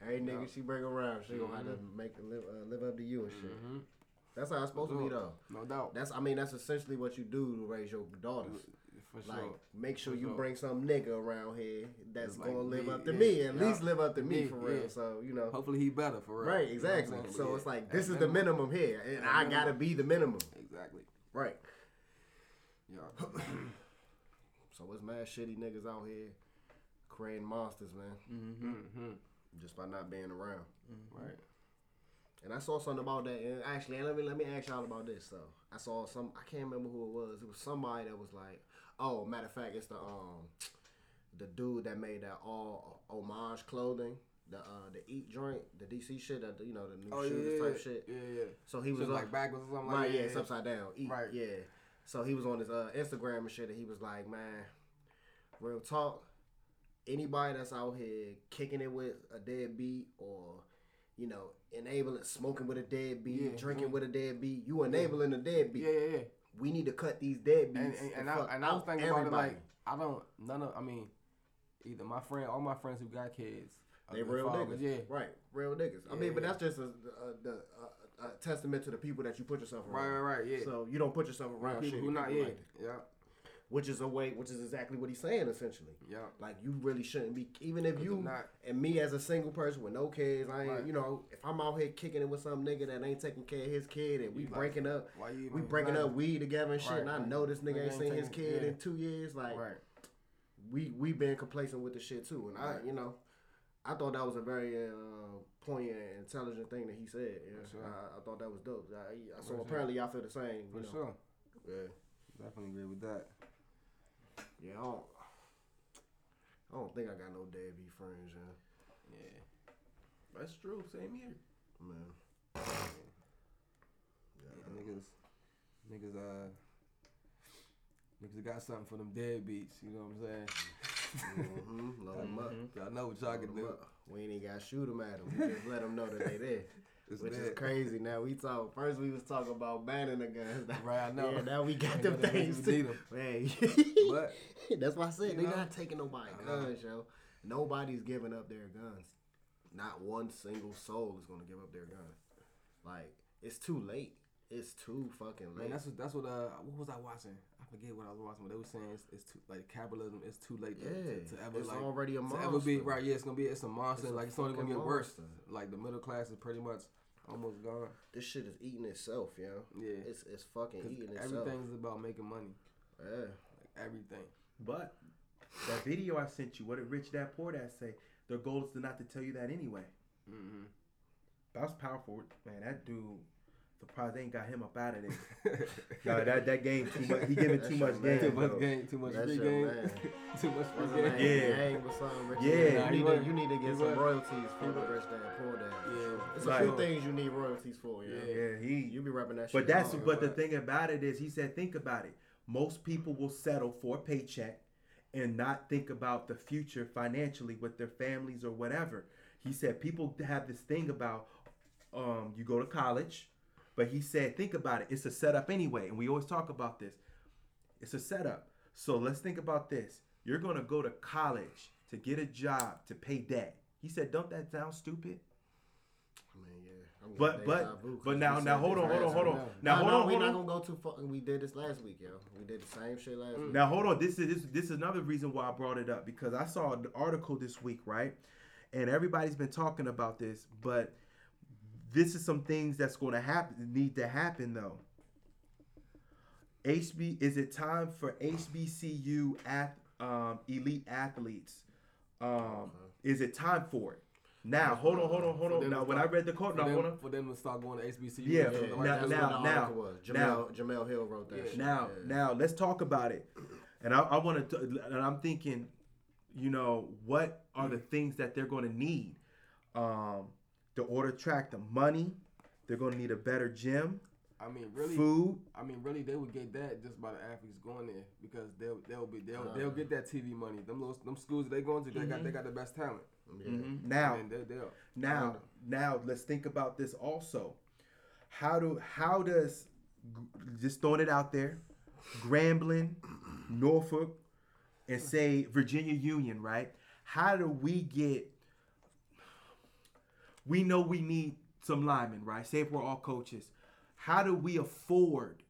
every nigga Yeah. she bring around. She gonna have to make live uh, live up to you and shit. Mm-hmm. That's how it's supposed to be though. No doubt. That's I mean that's essentially what you do to raise your daughters. For sure. Like make sure For you sure. bring some nigga around here that's like gonna live me, up to yeah, me. At yeah. least live up to me Me, for real. yeah. So you know. Hopefully he better for real. Right, You know exactly. So it's like at this is the minimum here, and At I minimum. gotta be the minimum. Exactly. Right. Yeah. So it's mad shitty niggas out here creating monsters, man, mm-hmm. just by not being around. Right. And I saw something about that. And actually, let me let me ask y'all about this. So I saw some. I can't remember who it was. It was somebody that was like, oh, matter of fact, it's the um, the dude that made that all homage clothing. The uh the eat joint, the DC shit, that you know the new Oh shooters yeah. type shit. Yeah, yeah. So he was on- like backwards or something Right, like yeah, that. it's upside down. Eat, Right. yeah. So he was on his uh, Instagram and shit, and he was like, "Man, real talk. Anybody that's out here kicking it with a dead beat, or you know, enabling smoking with a deadbeat, Yeah, drinking yeah. with a dead beat, you enabling a deadbeat. Yeah, yeah, yeah. We need to cut these deadbeats. And, and, and, I, and I was thinking about it everybody. like I don't none of I mean either my friend all my friends who got kids uh, They real niggas, yeah right? Real niggas. I Yeah, mean, but that's just a, a, a, a testament to the people that you put yourself around. right right right yeah So you don't put yourself around people shitty who not yeah like yeah which is a way, which is exactly what he's saying essentially. yeah Like you really shouldn't be, even if you not- and me as a single person with no kids, I ain't, Right. you know, if I'm out here kicking it with some nigga that ain't taking care of his kid, and we You like, breaking up, you we breaking up weed together and shit, Right, and I right. know this nigga Nigga ain't seen his kid yeah. in two years, like right we we been complacent with the shit too, and I, you know, I thought that was a very uh, poignant, intelligent thing that he said. Yeah, For sure. I, I thought that was dope. I, I, so For sure. apparently y'all feel the same. for you know. sure Yeah, definitely agree with that yeah. I don't, I don't think I got no deadbeat friends, yeah. yeah That's true. Same here. man. Yeah, niggas, niggas, uh, niggas got something for them deadbeats. You know what I'm saying? Mm-hmm. Load 'em up. Y'all know what y'all Load can 'em do. up. We ain't even got to shoot them at them. We just let them know that they there. It's Which is crazy. Now we talk. First we was talking about banning the guns. Right, I know. Yeah, now we got them things too. Man, But that's why I said they're not taking nobody guns, yo. Nobody's giving up their guns. Not one single soul is gonna give up their gun. Like it's too late. It's too fucking late. man, that's what that's what uh what was I watching? I forget what I was watching. But they were saying it's, it's too like capitalism. It's too late to, yeah, to, to ever it's like already a to monster. ever be right. Yeah, it's gonna be it's a monster. It's a like it's only gonna get worse. Like the middle class is pretty much almost gone. This shit is eating itself, yo. Yeah, It's it's fucking eating itself. Everything's about making money. Yeah. Like everything. But that video I sent you, what did Rich Dad Poor Dad say? Their goal is to not to tell you that anyway. Mm-hmm. That was powerful, man. That dude, surprised they ain't got him up out of there. no, that that game too much. He giving too much game. too much game. Too much That's free game. man. too much free game. name? Yeah. Gang with something, Rich Yeah. Dad. Nah, he you, need to, you need to he get some was- royalties for he the was- Rich Dad, Poor Dad. Yeah. It's Like- a few things you need royalties for, yeah. Yeah. Yeah, he. You be repping that shit. But that's but the thing about it is, he said, think about it. Most people will settle for a paycheck and not think about the future financially with their families or whatever. He said people have this thing about um, you go to college, but he said, think about it. It's a setup anyway, and we always talk about this. It's a setup. So let's think about this. You're gonna go to college to get a job to pay debt. He said, don't that sound stupid? I mean, yeah. I'm But but but now now hold on hold on hold on No. now no, hold no, on we're hold not gonna go too far. We did this last week, yo. We did the same shit last week. Now hold on. This is this, this is another reason why I brought it up because I saw an article this week, right? And everybody's been talking about this, but this is some things that's going to happen need to happen though. HB is it time for HBCU ath, um, elite athletes? Um, is it time for it? Now hold on, hold on, hold on. Now to when I read the quote, For now hold them, on. for them to start going to HBCU. Yeah, Yeah, stuff now- that's now- now- was. now- Jemele, Jemele Hill wrote that Yeah. shit. Now, yeah. now let's talk about it. And I, I want to, and I'm thinking, you know, what are the things that they're going to need? Um, the order track, the money. They're going to need a better gym, I mean, really, food. I mean, really, they would get that just by the athletes going there because they'll they'll be they'll Uh. they'll get that TV money. Them little, them schools they going to, they got they got the best talent. Yeah. Mhm. Now, and they, they'll now, now, let's think about this also. How do how does just throwing it out there, Grambling, Norfolk, and say Virginia Union, right? How do we get? We know we need some linemen, right? Say if we're all coaches, how do we afford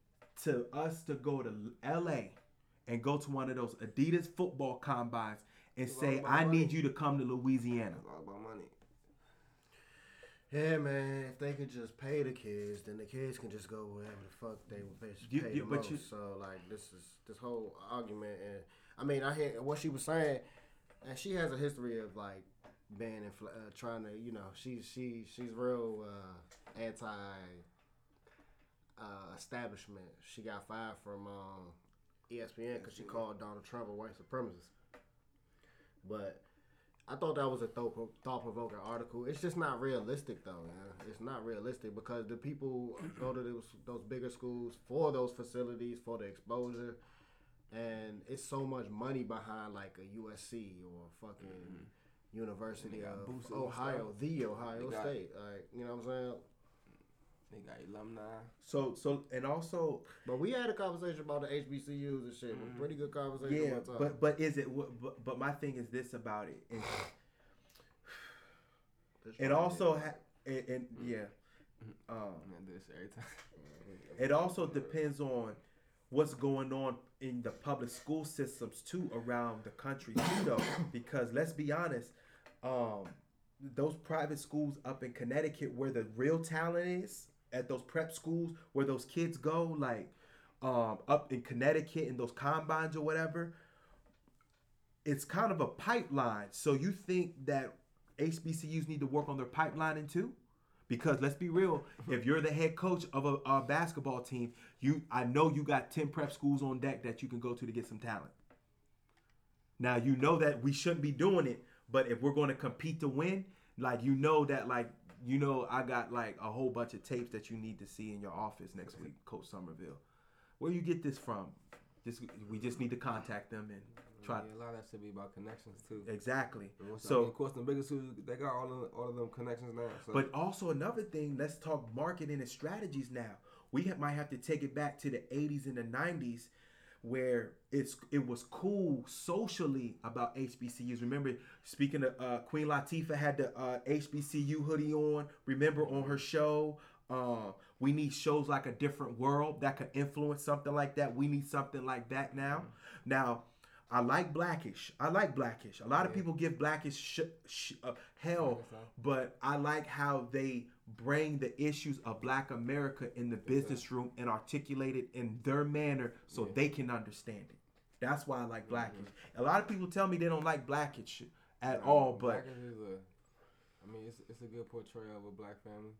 to us to go to L.A. and go to one of those Adidas football combines and It's say, "I money. need you to come to Louisiana"? it's all about money. Yeah, man. If they could just pay the kids, then the kids can just go wherever the fuck they should pay you- the but most. you- so like this is this whole argument, and I mean I hear what she was saying, and she has a history of like infl- uh, trying to you know she's she she's real uh, anti uh, establishment. She got fired from um, ESPN because she called Donald Trump a white supremacist. But I thought that was a thought thought provoking article. It's just not realistic though, man. It's not realistic because the people go to those those bigger schools for those facilities for the exposure, and it's so much money behind like a USC or a fucking University of Ohio, stuff. the Ohio They got- State. Like you know what I'm saying. They got alumni. So so and also But we had a conversation about the HBCUs and shit. Mhm. Pretty good conversation. yeah, one time. but but is it? wh- But, but my thing is this about it. It, This it also ha- and, and yeah, um, I'm gonna do this every time. it also depends on what's going on in the public school systems too around the country too though because let's be honest um those private schools up in Connecticut where the real talent is at those prep schools where those kids go like um up in Connecticut in those combines or whatever it's kind of a pipeline so you think that HBCUs need to work on their pipelining too because let's be real, if you're the head coach of a, a basketball team, you I know you got 10 prep schools on deck that you can go to to get some talent. Now you know that we shouldn't be doing it, but if we're going to compete to win, like you know that like you know I got like a whole bunch of tapes that you need to see in your office next week, Coach Somerville. Where you get this from? Just we just need to contact them and Try Yeah, a lot of that should be about connections too. exactly. Once- I So mean, of course, the biggest two, they got all of, all of them connections now. So. But also another thing, let's talk marketing and strategies now. We might have to take it back to the 80s and the 90s where it's it was cool socially about HBCUs. Remember, speaking of uh, Queen Latifah had the uh, HBCU hoodie on. Remember on her show, uh, we need shows like a different world that could influence something like that. We need something like that now. Now, I like Blackish. I like Blackish. A lot of people give Blackish sh- sh- uh, hell, but I like how they bring the issues of Black America in the business room and articulate it in their manner so they can understand it. That's why I like Blackish. A lot of people tell me they don't like Blackish at all, but Black is a, I mean, it's it's a good portrayal of a black family.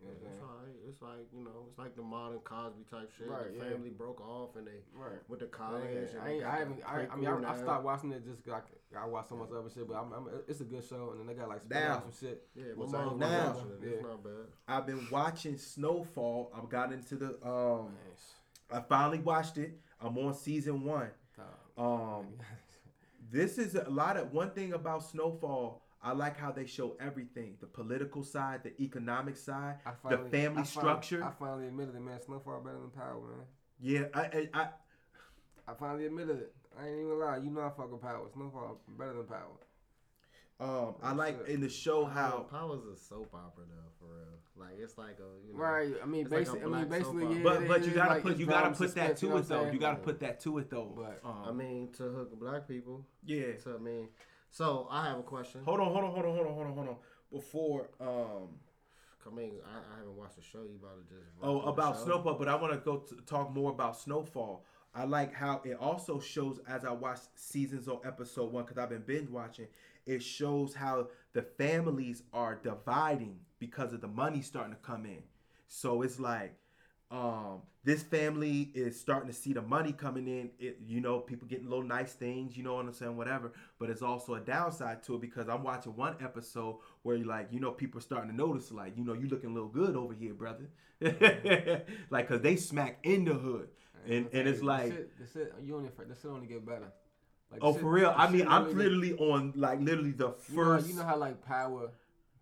You know It's saying? alright. It's like you know, it's like the modern Cosby type shit. Right, the yeah. family broke off and they Right. went to Yeah, college. and I, they ain't, got I haven't. I, I mean, prequel I, I stopped watching it just 'cause I, I watched so much other shit. But I'm, I'm, it's a good show, and then they got like spin some shit. Yeah, which my I mom now. watching it. Yeah. It's not bad. I've been watching Snowfall. I've got into the um Man, I finally watched it. I'm on season 1. dog. Um this is a lot of one thing about Snowfall. I like how they show everything: the political side, the economic side, I the finally- family I finally- structure. I finally admitted it, man. Snowfall better than Power, man. yeah, I, I, I I finally admitted it. I ain't even lie. You know I fuck with Power. Snowfall better than Power. um I like in the show how Powers a soap opera though, for real. Like it's like a you know, Right. I mean, It's like a basically, I mean, black soap basically, opera. yeah. but but you gotta like, put you gotta drama, put that to you know it though. You gotta put that to it though. But um, I mean, to hook black people. yeah. So I mean, so I have a question. Hold on, hold on, hold on, hold on, hold on, hold on. Before um I mean, I, I haven't watched the show. You about to just Oh, about? Snowfall, but I want to go to talk more about Snowfall. I like how it also shows as I watch seasons or episode one because I've been binge watching. It shows how the families are dividing because of the money starting to come in. So it's like um, this family is starting to see the money coming in. It, you know, people getting little nice things. You know what I'm saying? Whatever. But it's also a downside to it because I'm watching one episode where you like, you know, people are starting to notice, like, you know, you looking a little good over here, brother. like, cause they smack in the hood, and and it's the like, shit, the shit, you only only get better. Like, oh, shit- for real. I mean, I'm literally- literally on like literally the You know, first. you know how like Power,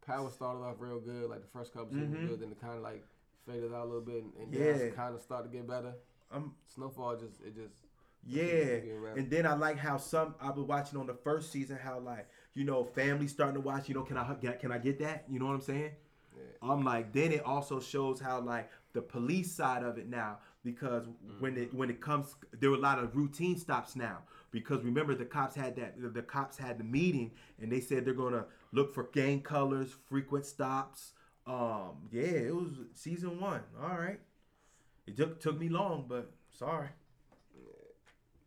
Power started off real good, like the first couple seasons Mhm. good, then it kind of like faded out a little bit, and, and Yeah. kind of started to get better. I'm Snowfall just it just Yeah, and then I like how some I was watching on the first season how like you know family starting to watch. You know, can I get can I get that? You know what I'm saying? Yeah. I'm like then it also shows how like the police side of it now because when it mm-hmm. when it comes there were a lot of routine stops now because remember the cops had that the, the cops had the meeting and they said they're gonna look for gang colors, frequent stops. Um, yeah, it was season one. All right, it took took me long, but sorry. Yeah,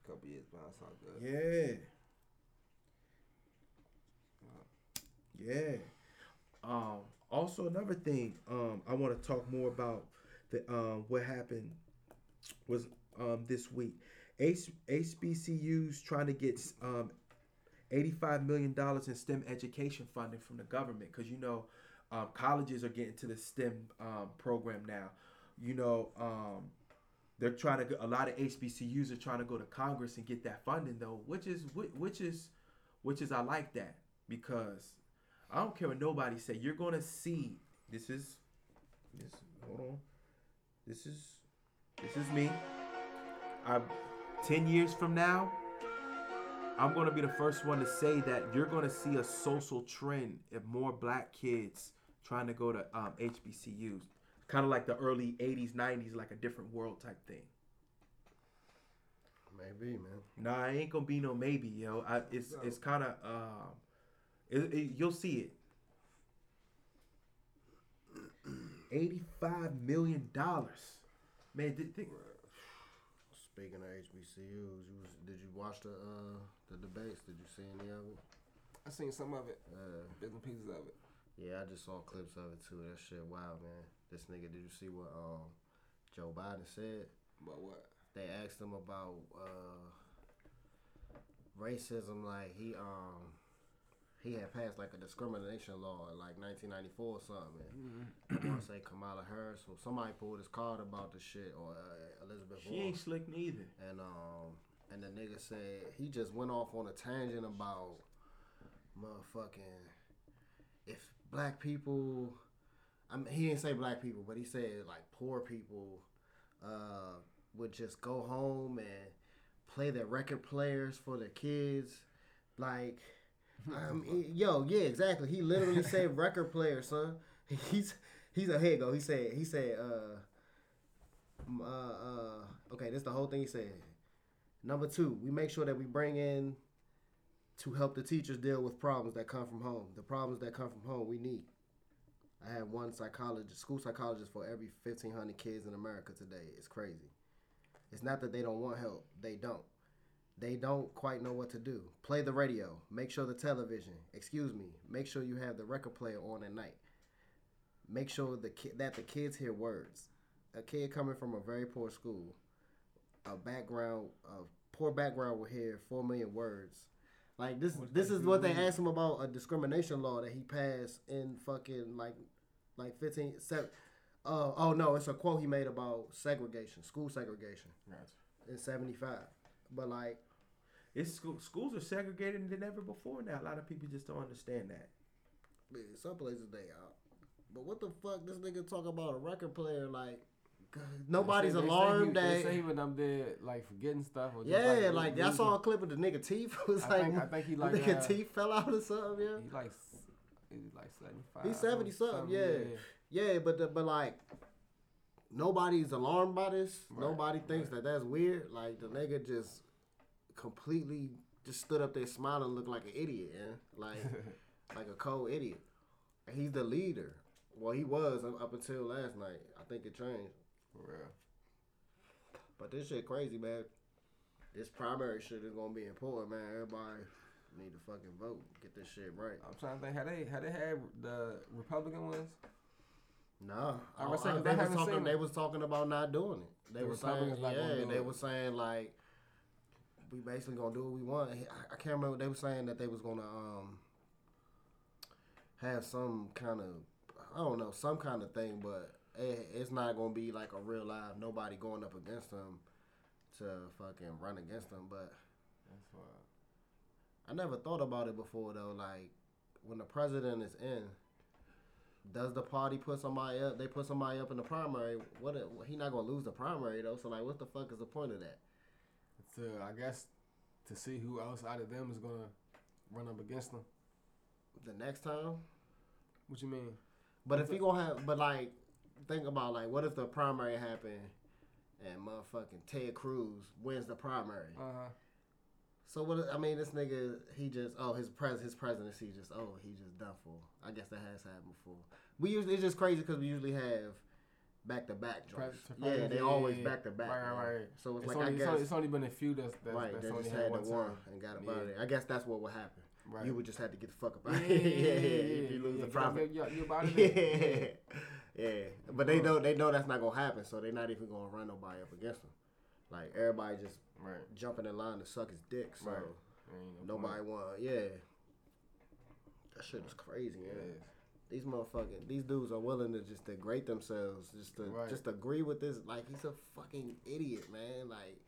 couple years behind, it's all good. Yeah. Yeah. Um, also another thing, um, I want to talk more about the um what happened was um this week. H- HBCUs trying to get um $85 million in STEM education funding from the government because you know um, colleges are getting to the STEM um, program now. You know, um, they're trying to. A lot of HBCUs are trying to go to Congress and get that funding though, which is which is which is I like that because I don't care what nobody say. You're gonna see. This is this. Hold on. This is this is me. I ten years from now. I'm gonna be the first one to say that you're gonna see a social trend of more black kids trying to go to um, HBCUs, kind of like the early '80s, '90s, like a different world type thing. Maybe, man. Nah, it ain't gonna be no maybe, yo. I, it's it's kind of um, it, it- you'll see it. Eighty-five million dollars, man. Th- think, Speaking of HBCUs, you was, did you watch the uh, the debates? Did you see any of it? I seen some of it, Uh, bits and pieces of it. Yeah, I just saw clips of it too. That shit, wow, man. This nigga, did you see what um Joe Biden said? But what? They asked him about uh racism, like he um he had passed like a discrimination law in like 1994 or something. I want to say Kamala Harris or somebody pulled his card about the shit or uh, Elizabeth she Warren. ain't slick neither. And um, and the nigga said he just went off on a tangent about motherfucking if black people. I mean, he didn't say black people, but he said like poor people uh, would just go home and play their record players for their kids, like. Um, yo, yeah, exactly. He literally said record player, son. He's he's a head go. He said he said uh uh uh okay, this is the whole thing he said. Number two, we make sure that we bring in to help the teachers deal with problems that come from home. The problems that come from home we need. I have one psychologist, school psychologist for every fifteen hundred kids in America today. It's crazy. It's not that they don't want help. They don't. They don't quite know what to do. Play the radio. Make sure the television. Excuse me. Make sure you have the record player on at night. Make sure the ki- that the kids hear words. A kid coming from a very poor school, a background, a poor background will hear four million words. Like this. This is what they asked him about a discrimination law that he passed in fucking like, like 15, seven, uh, oh no, it's a quote he made about segregation, school segregation Gotcha. in '75. But like, It's school, schools are segregated than ever before now. A lot of people just don't understand that. Man, some places they are. But what the fuck? This nigga talk about a record player like nobody's They say- they say alarmed he, They say he was up there like forgetting stuff. Or just, yeah, like, like I saw a clip of the nigga teeth. It was I like think- I think he the like, nigga uh, teeth fell out or something. Yeah, He like s- he like seventy five. He's 70 something, yeah. yeah, but the, but like nobody's alarmed by this. Right, Nobody thinks that that's weird. Like the nigga just completely just stood up there smiling, looked like an idiot, yeah, like like a cold idiot. And he's the leader. Well, he was up until last night. I think it changed. For real. But this shit crazy, man. This primary shit is gonna be important, man. Everybody need to fucking vote. Get this shit right. I'm trying to think. Had they had they had the Republican ones? No, I was saying, I- 'cause they I was talking. They was talking about not doing it. They The were saying, not yeah, do they it. were saying like we basically gonna do what we want. I, I can't remember. They were saying that they was gonna um have some kind of I don't know some kind of thing, but it, it's not gonna be like a real live nobody going up against them to fucking run against them. But That's wild. I never thought about it before though. Like when the president is in, does the party put somebody up? They put somebody up in the primary. What? it- He not gonna lose the primary though. So like, what the fuck is the point of that? To I guess to see who else out of them is gonna run up against them. The next time. What you mean? But if he gonna have, but like, think about like, what if the primary happened and motherfucking Ted Cruz wins the primary? Uh huh. So what? I mean, this nigga, he just oh his pres his presidency just oh he just done for. I guess that has happened before. We usually it's just crazy because we usually have back to back joints. Yeah, they always back to back. Right, right, right. So it's, It's, like only, I guess it's only been a few that's that's, right. that's They only just had had one the one and got up Yeah. there. I guess that's what would happen. Right. You would just have to get the fuck up yeah, out. yeah, yeah, yeah, if you lose yeah, the get out profit. there, You, about be. Yeah, yeah. Yeah, but they know they know that's not gonna happen, so they're not even gonna run nobody up against them. Like everybody just Right. jumping in line to suck his dick. So Right. No nobody point. want. Yeah, that shit is crazy, man. These motherfucking these dudes are willing to just degrade themselves, just to Right. just agree with this. Like he's a fucking idiot, man. Like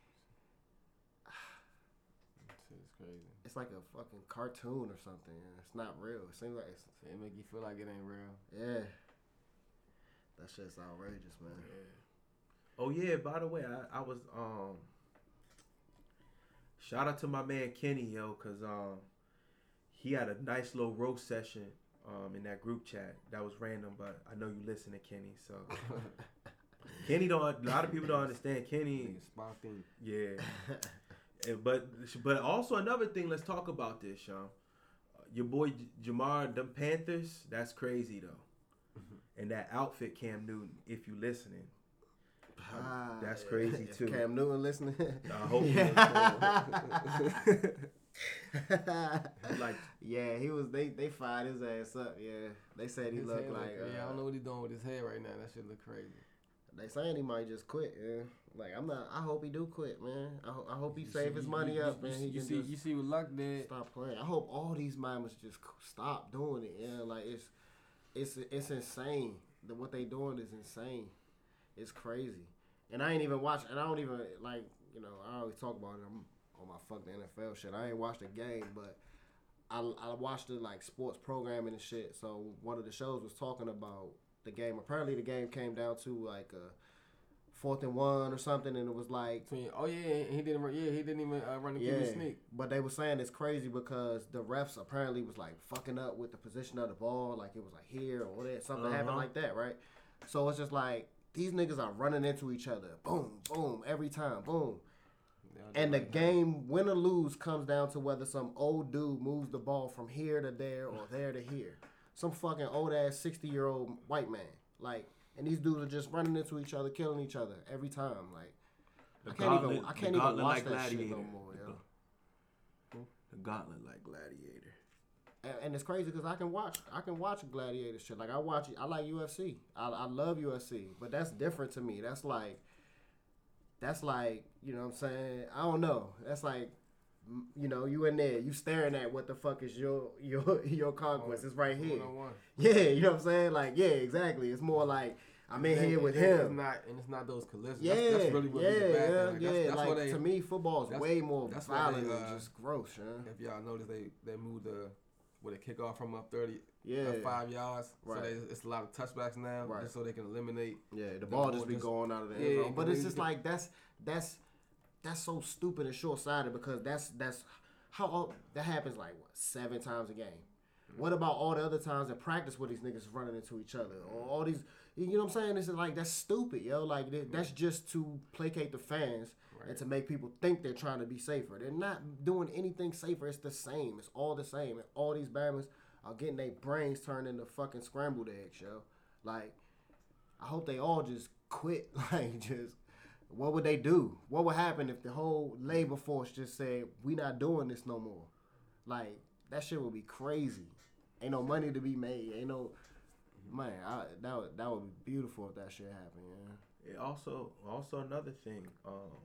Shit is crazy. it's like a fucking cartoon or something. It's not real. It seems like it's It make you feel like it ain't real. yeah. That shit's outrageous, man. Oh yeah, by the way, I, I was um shout out to my man Kenny, yo, cause um he had a nice little roast session um in that group chat. That was random, but I know you listen to Kenny, so Kenny don't a lot of people don't understand Kenny. Yeah. But but also another thing, let's talk about this, Sean. Uh, Your boy Jamar, them Panthers, that's crazy though. And that outfit, Cam Newton, if you listening, Ah, that's crazy, if too. Cam Newton listening. I hope he like yeah, he was. They they fired his ass up. Yeah, they said he looked head look- like. yeah, I uh, don't know what he's doing with his head right now. That shit look crazy. They saying he might just quit. Yeah, like I'm not. I hope he do quit, man. I, ho- I hope he You save see- his money you- up, you, man. You, He you can see, you see what Luck did. stop playing. I hope all these mamas just stop doing it. Yeah, like it's it's it's insane. The what they doing is insane. It's crazy. And I ain't even watch. And I don't even like. You know, I always talk about it. I'm on my fuck the NFL shit. I ain't watched the game, but I I watched the like sports programming and shit. So one of the shows was talking about the game. Apparently, the game came down to like a fourth and one or something, and it was like oh yeah, he didn't. Yeah, he didn't even uh, run the yeah, QB sneak. but they were saying it's crazy because the refs apparently was like fucking up with the position of the ball, like it was like here or there, something happened Uh-huh. like that, right? So it's just like these niggas are running into each other, boom, boom, every time, boom. And the game, win or lose, comes down to whether some old dude moves the ball from here to there or there to here. Some fucking old ass sixty year old white man, like, and these dudes are just running into each other, killing each other every time. Like, The I can't even, I can't even watch like that shit no Gladiator. more, yo. The gauntlet like gladiator. And, and it's crazy because I can watch, I can watch gladiator shit. Like I watch, I like UFC. I, I love UFC, but that's different to me. That's like, that's like, you know what I'm saying? I don't know. That's like, you know, you in there, you staring at what the fuck is your your your conquest? It's right here. Yeah, you know what I'm saying? Like, yeah, exactly. It's more like I'm in And- here with and It's him. not, and it's not those collisions. Yeah, that's, that's really what yeah, the bad yeah. Like, yeah. that's, that's like they, to me, football is way more that's why they, violent uh, and just gross, yeah. if y'all notice, they they moved the where they kick off from up thirty, Yeah, five yards. Right. So they, it's a lot of touchbacks now, Right. just so they can eliminate. Yeah, the ball just be just- going out of the Yeah, end zone. But it's just like that's that's that's so stupid and short sighted because that's that's how that happens like what seven times a game. Mm-hmm. What about all the other times in practice where these niggas running into each other or all these? You know what I'm saying? It's like that's stupid, yo. Like that- that's just to placate the fans and to make people think they're trying to be safer. They're not doing anything safer. It's the same. It's all the same. And all these Bama's are getting their brains turned into fucking scrambled eggs, yo. Like I hope they all just quit. Like, just what would they do? What would happen if the whole labor force just said, "We not doing this no more"? Like that shit would be crazy. Ain't no money to be made. Ain't no man. I, that would that would be beautiful if that shit happened. Yeah. It also also another thing um,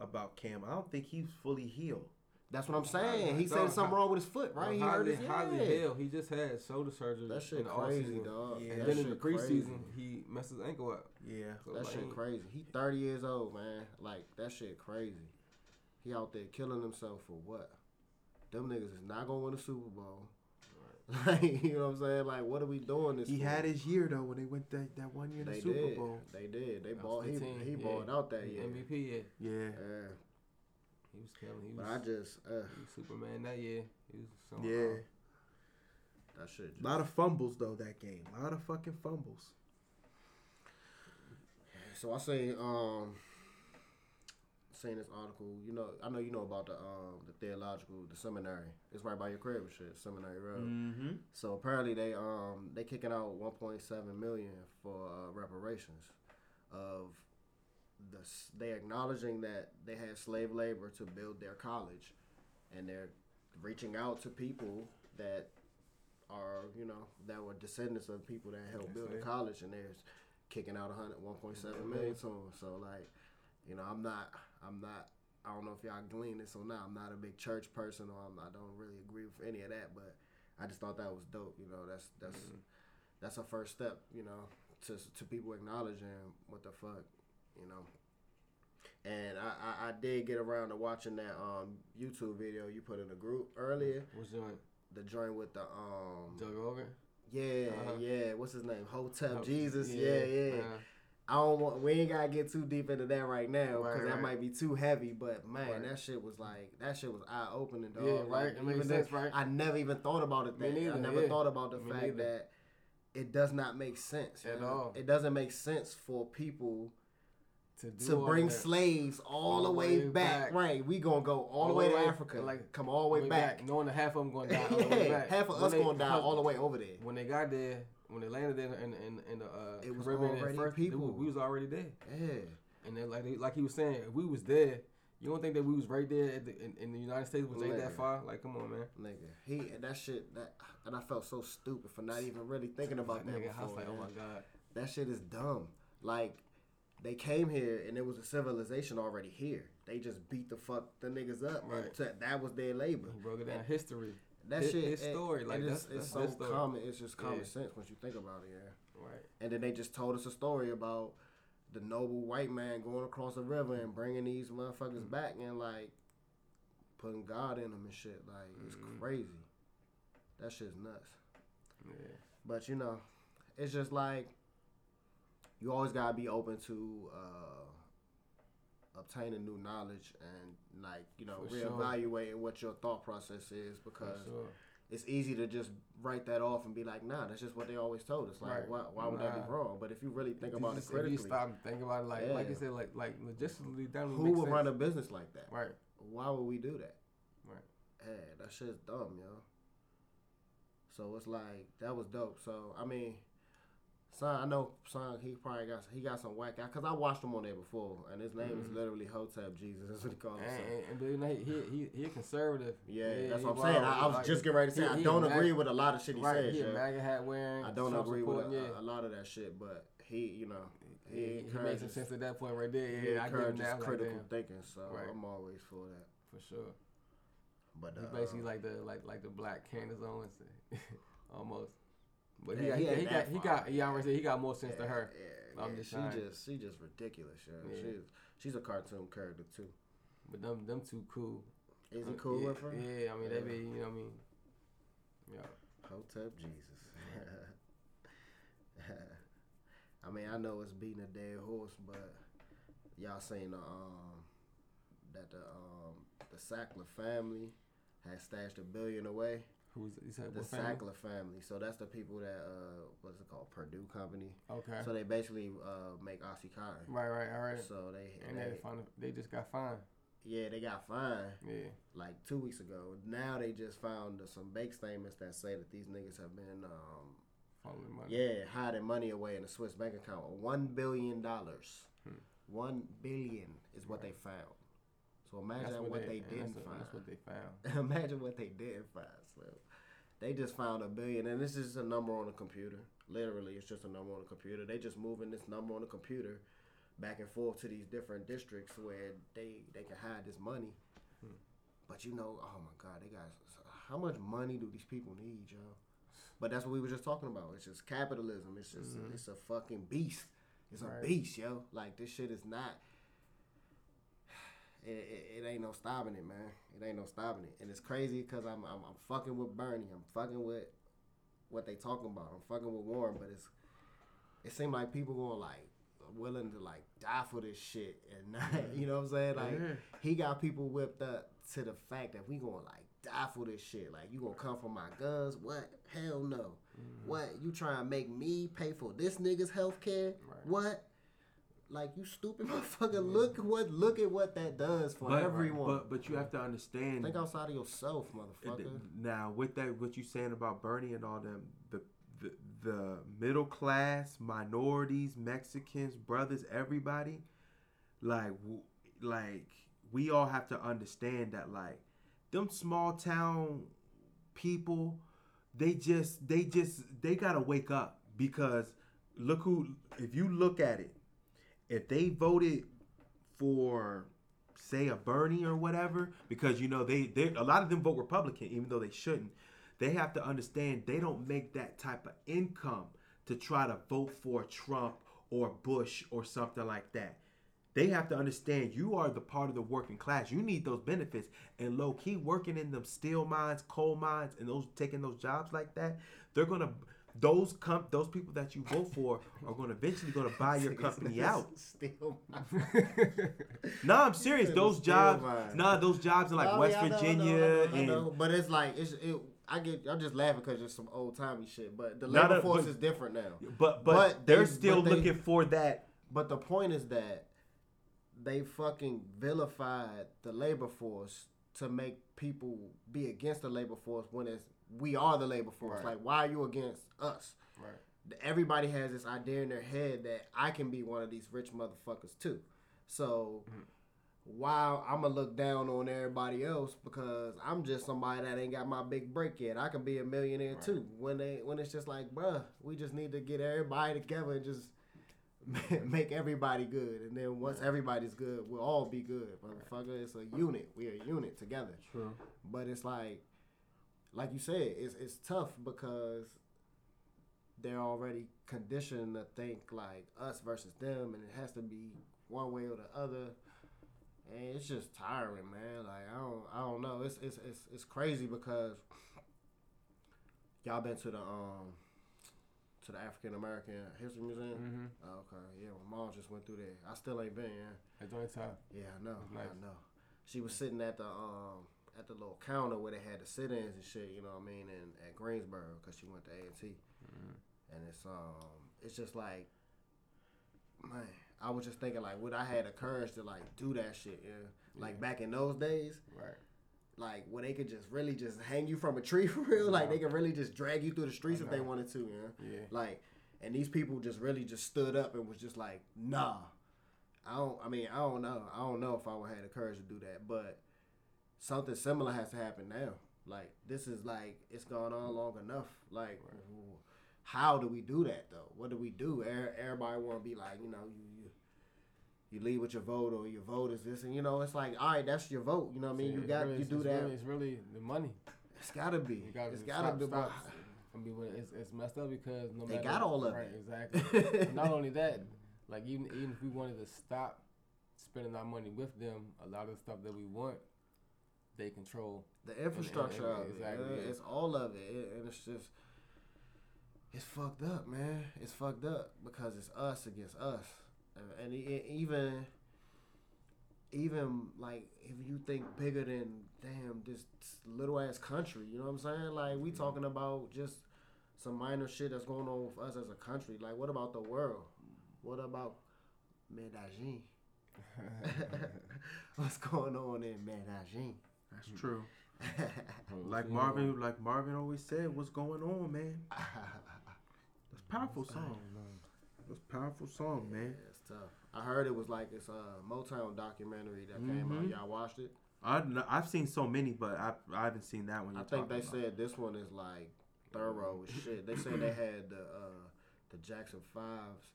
about Cam. I don't think he's fully healed. That's what I'm saying. He No, said something wrong with his foot, right? He hurt highly, his highly yeah. hell. He just had shoulder surgery That shit in the crazy, offseason. dog. Yeah, And that then in the shit preseason, crazy. he messed his ankle up. Yeah. So That like, shit crazy. He 30 years old, man. Like that shit crazy. He out there killing himself for what? Them niggas is not gonna win a Super Bowl. Like, you know what I'm saying? Like, what are we doing this? He for? had his year though when they went that, that one year in the Super did. Bowl. They did. They bought. balled. He 15, he yeah. balled out that year. MVP, yeah. Yeah. Yeah. He was killing. He was, But I just, uh, he was Superman that year. He was something Yeah. wrong. that shit. A lot of fumbles though that game. A lot of fucking fumbles. So I say, um, saying this article, you know, I know you know about the um the theological, the seminary. It's right by your crib and shit, Seminary Road. Mm-hmm. So apparently they um they kicking out 1.7 million for uh, reparations of the they acknowledging that they had slave labor to build their college, and they're reaching out to people that are you know that were descendants of people that helped build the college, and they're kicking out 100 1.7 mm-hmm. million to them. So like, you know, I'm not I'm not. I don't know if y'all glean this or not. I'm not a big church person, or I'm, I don't really agree with any of that. But I just thought that was dope. You know, that's that's mm-hmm. that's a first step. You know, to to people acknowledging what the fuck, you know. And I, I, I did get around to watching that um YouTube video you put in the group earlier. What's joint? The joint with the um Joe Rogan? yeah Uh-huh. yeah what's his name Hotep Oh, Jesus yeah yeah. uh, I don't want. We ain't gotta get too deep into that right now because Right, that right. might be too heavy. But man, Right. that shit was like that shit was eye opening, dog. Yeah, Like, right. It makes even sense, right? I never even thought about it. Me That I never yeah. thought about the Me fact neither. that it does not make sense At know? all. It doesn't make sense for people to to all bring slaves all, the way, back. Right, we gonna go all, the way, to Africa, like, come all the way, back. knowing that half of them going to die all the way back. half of When us they- gonna die all the way over there. When they got there, when they landed there in in, in the uh, It was Caribbean already first, people. was- we was already there. Yeah, And then like they, like he was saying, if we was there, you don't think that we was right there at the, in, in the United States was ain't that far? Like, come on, man. nigga, he and that shit that, and I felt so stupid for not even really thinking about that Nigga, I was before. like, oh my god. That shit is dumb. Like, they came here and there was a civilization already here. They just beat the fuck the niggas up. Right. To- that was their labor. He broke it down history. That His- shit, his it- story, like, it that's- is, that's it's so story. common. It's just common Yeah. sense once you think about it. Yeah. Right. And then they just told us a story about the noble white man going across the river and bringing these motherfuckers back and like, putting God in them and shit. Like it's Mhm. crazy. That shit's nuts. Yeah. But you know, it's just like you always gotta be open to uh, obtaining new knowledge and like you know For sure. reevaluating what your thought process is because sure. it's easy to just write that off and be like, nah, that's just what they always told us. Like, Right. why, why would that be wrong? But if you really think If about it just- if you critically, stop and think about it, like like you Yeah. said, like like logistically, that who would sense. run a business like that? Right. Why would we do that? Right. Yeah, that shit's dumb, yo. So it's like that was dope. So I mean, son, I know son, he probably got he got some whack out because I watched him on there before, and his name is Mhm. literally Hotep Jesus. That's what he calls And, himself. and, and he, he he a conservative. Yeah, that's what I'm saying. I, I was Like, just getting ready to say he- I he don't agree mag- with a lot of shit he right, says. he yeah. MAGA hat wearing. I don't agree with a, yeah. a lot of that shit, but he, you know, he, He, he makes some sense at that point right there. he Yeah, I encourages that. Critical damn, thinking. So Right. I'm always for that. for sure. But He's uh, basically like the like like the black Candace Owens, almost. But he Yeah, got he he, he got he got yeah, I'm gonna say he got more sense yeah, to her. Yeah, I'm yeah, just she saying. just she just ridiculous. Yeah, Yeah. she's she's a cartoon character too. But them them two cool. Is he cool yeah, with her? Yeah, I mean they be you know what I mean. Yeah. Hotep Jesus. I mean, I know it's beating a dead horse, but y'all seen the um that the um the Sackler family has stashed a billion away. Who's you said The what family? Sackler family. So that's the people that uh what's it called Purdue Company. Okay. So they basically uh make OxyContin. right, right, all right. So they, and they they they just got fined. yeah they got fined Yeah. like two weeks ago. Now they just found some bank statements that say that these niggas have been um Following money. Yeah, hiding money away in a Swiss bank account. One billion dollars. Hmm. One billion is what they found. So imagine That's what, they, and didn't that's, find. That's what they found. imagine what they didn't find. So they just found a billion, and this is a number on a computer. Literally, it's just a number on a computer. They just moving this number on the computer back and forth to these different districts where they they can hide this money. Hmm. But you know, oh my God, they got how much money do these people need, yo? But that's what we were just talking about. It's just capitalism. It's just Mhm. it's a fucking beast. It's Right. a beast, yo. Like this shit is not. It, it, it ain't no stopping it, man. It ain't no stopping it, and it's crazy because I'm, I'm I'm fucking with Bernie. I'm fucking with what they talking about. I'm fucking with Warren, but it's it seemed like people going like willing to like die for this shit, and not, you know what I'm saying? Like Yeah. he got people whipped up to the fact that we gonna like die for this shit. Like you gonna come for my guns? What? Hell no. Mm-hmm. What? You trying to make me pay for this nigga's health care? Right. What? Like you stupid motherfucker. Look what look at what that does for But, everyone. but but you have to understand. Think outside of yourself, motherfucker. Now, with that, what you saying about Bernie and all them, the the, the middle class, minorities, Mexicans, brothers, everybody, like like we all have to understand that like them small town people, they just they just they gotta wake up because look who if you look at it, if they voted for say a Bernie or whatever, because you know they they a lot of them vote Republican even though they shouldn't. They have to understand they don't make that type of income to try to vote for Trump or Bush or something like that. They have to understand you are the part of the working class. You need those benefits. And low key working in them steel mines, coal mines, and those taking those jobs like that, they're gonna those com- those people that you vote for are gonna eventually gonna buy your company out. Still, No, I'm serious. Those jobs, mines. nah, those jobs in like Oh, West yeah, I know, know, Virginia I know, and know. but it's like it's it. I get. I'm just laughing because it's some old timey shit. But the labor no, force but- is different now. but but, But they're they- still but they- looking for that. But the point is that they fucking vilified the labor force to make people be against the labor force when it's we are the labor force. Right. Like, why are you against us? Right. Everybody has this idea in their head that I can be one of these rich motherfuckers too. So mm-hmm. while I'm gonna look down on everybody else because I'm just somebody that ain't got my big break yet, I can be a millionaire Right. too. When they when it's just like, bruh, we just need to get everybody together and just make everybody good, and then once everybody's good, we'll all be good, motherfucker. It's a unit. We're a unit together. True. But it's like, like you said, it's it's tough because they're already conditioned to think like us versus them, and it has to be one way or the other. and it's just tiring, man. Like I don't, I don't know. It's it's it's it's crazy because y'all been to the um to the African American History Museum. Mm-hmm. Oh, okay, yeah. My mom just went through there. I still ain't been. Yeah, joint top. yeah, I know. Nice. I know. She was sitting at the um at the little counter where they had the sit-ins and shit. You know what I mean? And at Greensboro because she went to A and T. And it's um it's just like man, I was just thinking like would I had the courage to like do that shit, yeah. Like back in those days, Right. like where they could just really just hang you from a tree for real. Like they could really just drag you through the streets if they wanted to, yeah. Yeah. Like and these people just really just stood up and was just like, nah. I don't I mean, I don't know. I don't know if I would have the courage to do that, but something similar has to happen now. Like this is like it's gone on long enough. Like how do we do that though? What do we do? Er- Everybody want to be like, you know, you, you you leave with your vote or your vote is this, and you know, it's like, all right, that's your vote. You know what I mean? You got really- you do that. Really, it's really the money. it's gotta be. Gotta it's stop- gotta be. stop. I mean, it's, it's messed up because no They matter got all of right, it. Exactly. Not only that, like even even if we wanted to stop spending our money with them, a lot of the stuff that we want, they control. the infrastructure and- of it. exactly, yeah, yeah. It's all of it. it, and it's just it's fucked up, man. It's fucked up because it's us against us, and, and even even like if you think bigger than damn this little ass country, you know what I'm saying? Like we talking about just some minor shit that's going on with us as a country. Like what about the world? What about Medellin? What's going on in Medellin? That's true. Mm-hmm. Like Marvin, like Marvin always said, "What's going on, man?" That's powerful song. That's a powerful song, man. Yeah, it's tough. I heard it was like it's a Motown documentary that came out. Mhm. Y'all watched it? I I've seen so many, but I I haven't seen that one. Yet. I think they about. said this one is like thorough as shit. They said they had the uh, the Jackson Fives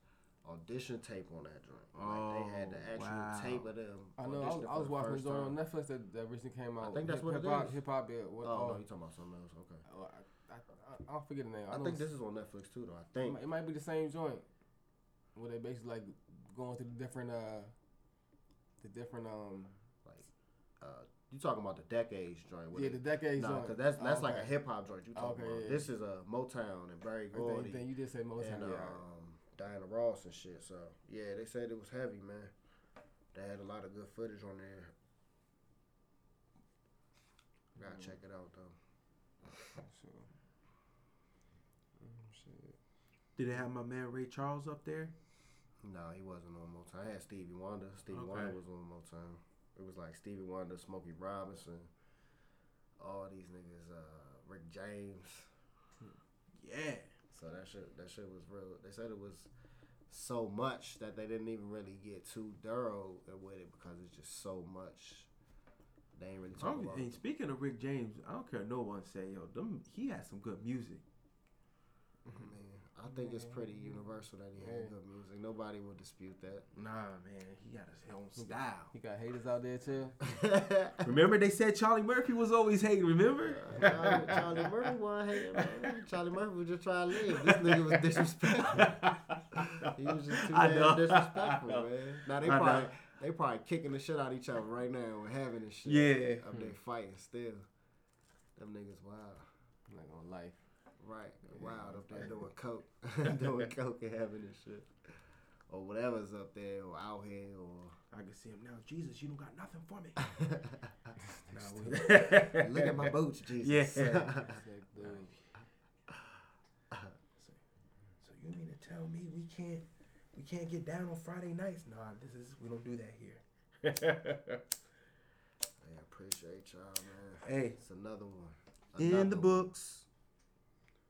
audition tape on that joint. Like they had the Oh, actual wow. tape of them. I know. I was, auditioning I was the watching first this on. Netflix that, that recently came out. I think that's what it hip hop, is. Hip hop. yeah, What, Oh, oh, no, you talking about something else? Okay. oh, I, I, I, I'll forget the name. I know think it's- this is on Netflix too, though. I It think. might, it might be the same joint where they basically like going through the different uh the different um Like, uh, you talking about the decades joint? with yeah the decades No, joint. because that's that's Oh, like a hip hop joint you talking Okay, about. yeah. This is a Motown and Berry Everything, Gordy. everything you did say Motown. and time. Yeah, Diana Ross and shit. So yeah, they said it was heavy, man. They had a lot of good footage on there. Gotta check it out though. So, mm, shit. Did they have my man Ray Charles up there? No, he wasn't on Motown. I had Stevie Wonder. Stevie Okay. Wonder was on Motown. It was like Stevie Wonder, Smokey Robinson, all these niggas, uh, Rick James. Yeah. So that shit, that shit was real. They said it was so much that they didn't even really get too thorough with it because it's just so much. They ain't really talking about. And speaking of Rick James, I don't care no one say, yo, them he has some good music. Man, I think it's pretty mm-hmm. universal that he had good music. Nobody will dispute that. Nah, man, he got his own style. He got haters out there too. Remember they said Charlie Murphy was always hating. Remember? Charlie, Charlie Murphy wasn't hating, man. Charlie Murphy was just trying to live. This nigga was disrespectful. He was just too I damn know. disrespectful, man. Now they I know. probably they probably kicking the shit out of each other right now and having this shit. Yeah. Up there hmm. fighting still. Them niggas wild. Like on life. Right. Wild up there doing coke. doing coke and having this shit. Or whatever's up there or out here or I can see him now. Jesus, you don't got nothing for me. look at my boots, Jesus. Yeah. Sick. So you mean to tell me we can't we can't get down on Friday nights? Nah, this is we don't do that here. Yeah, appreciate y'all, man. hey, It's another one. in Another the one. books.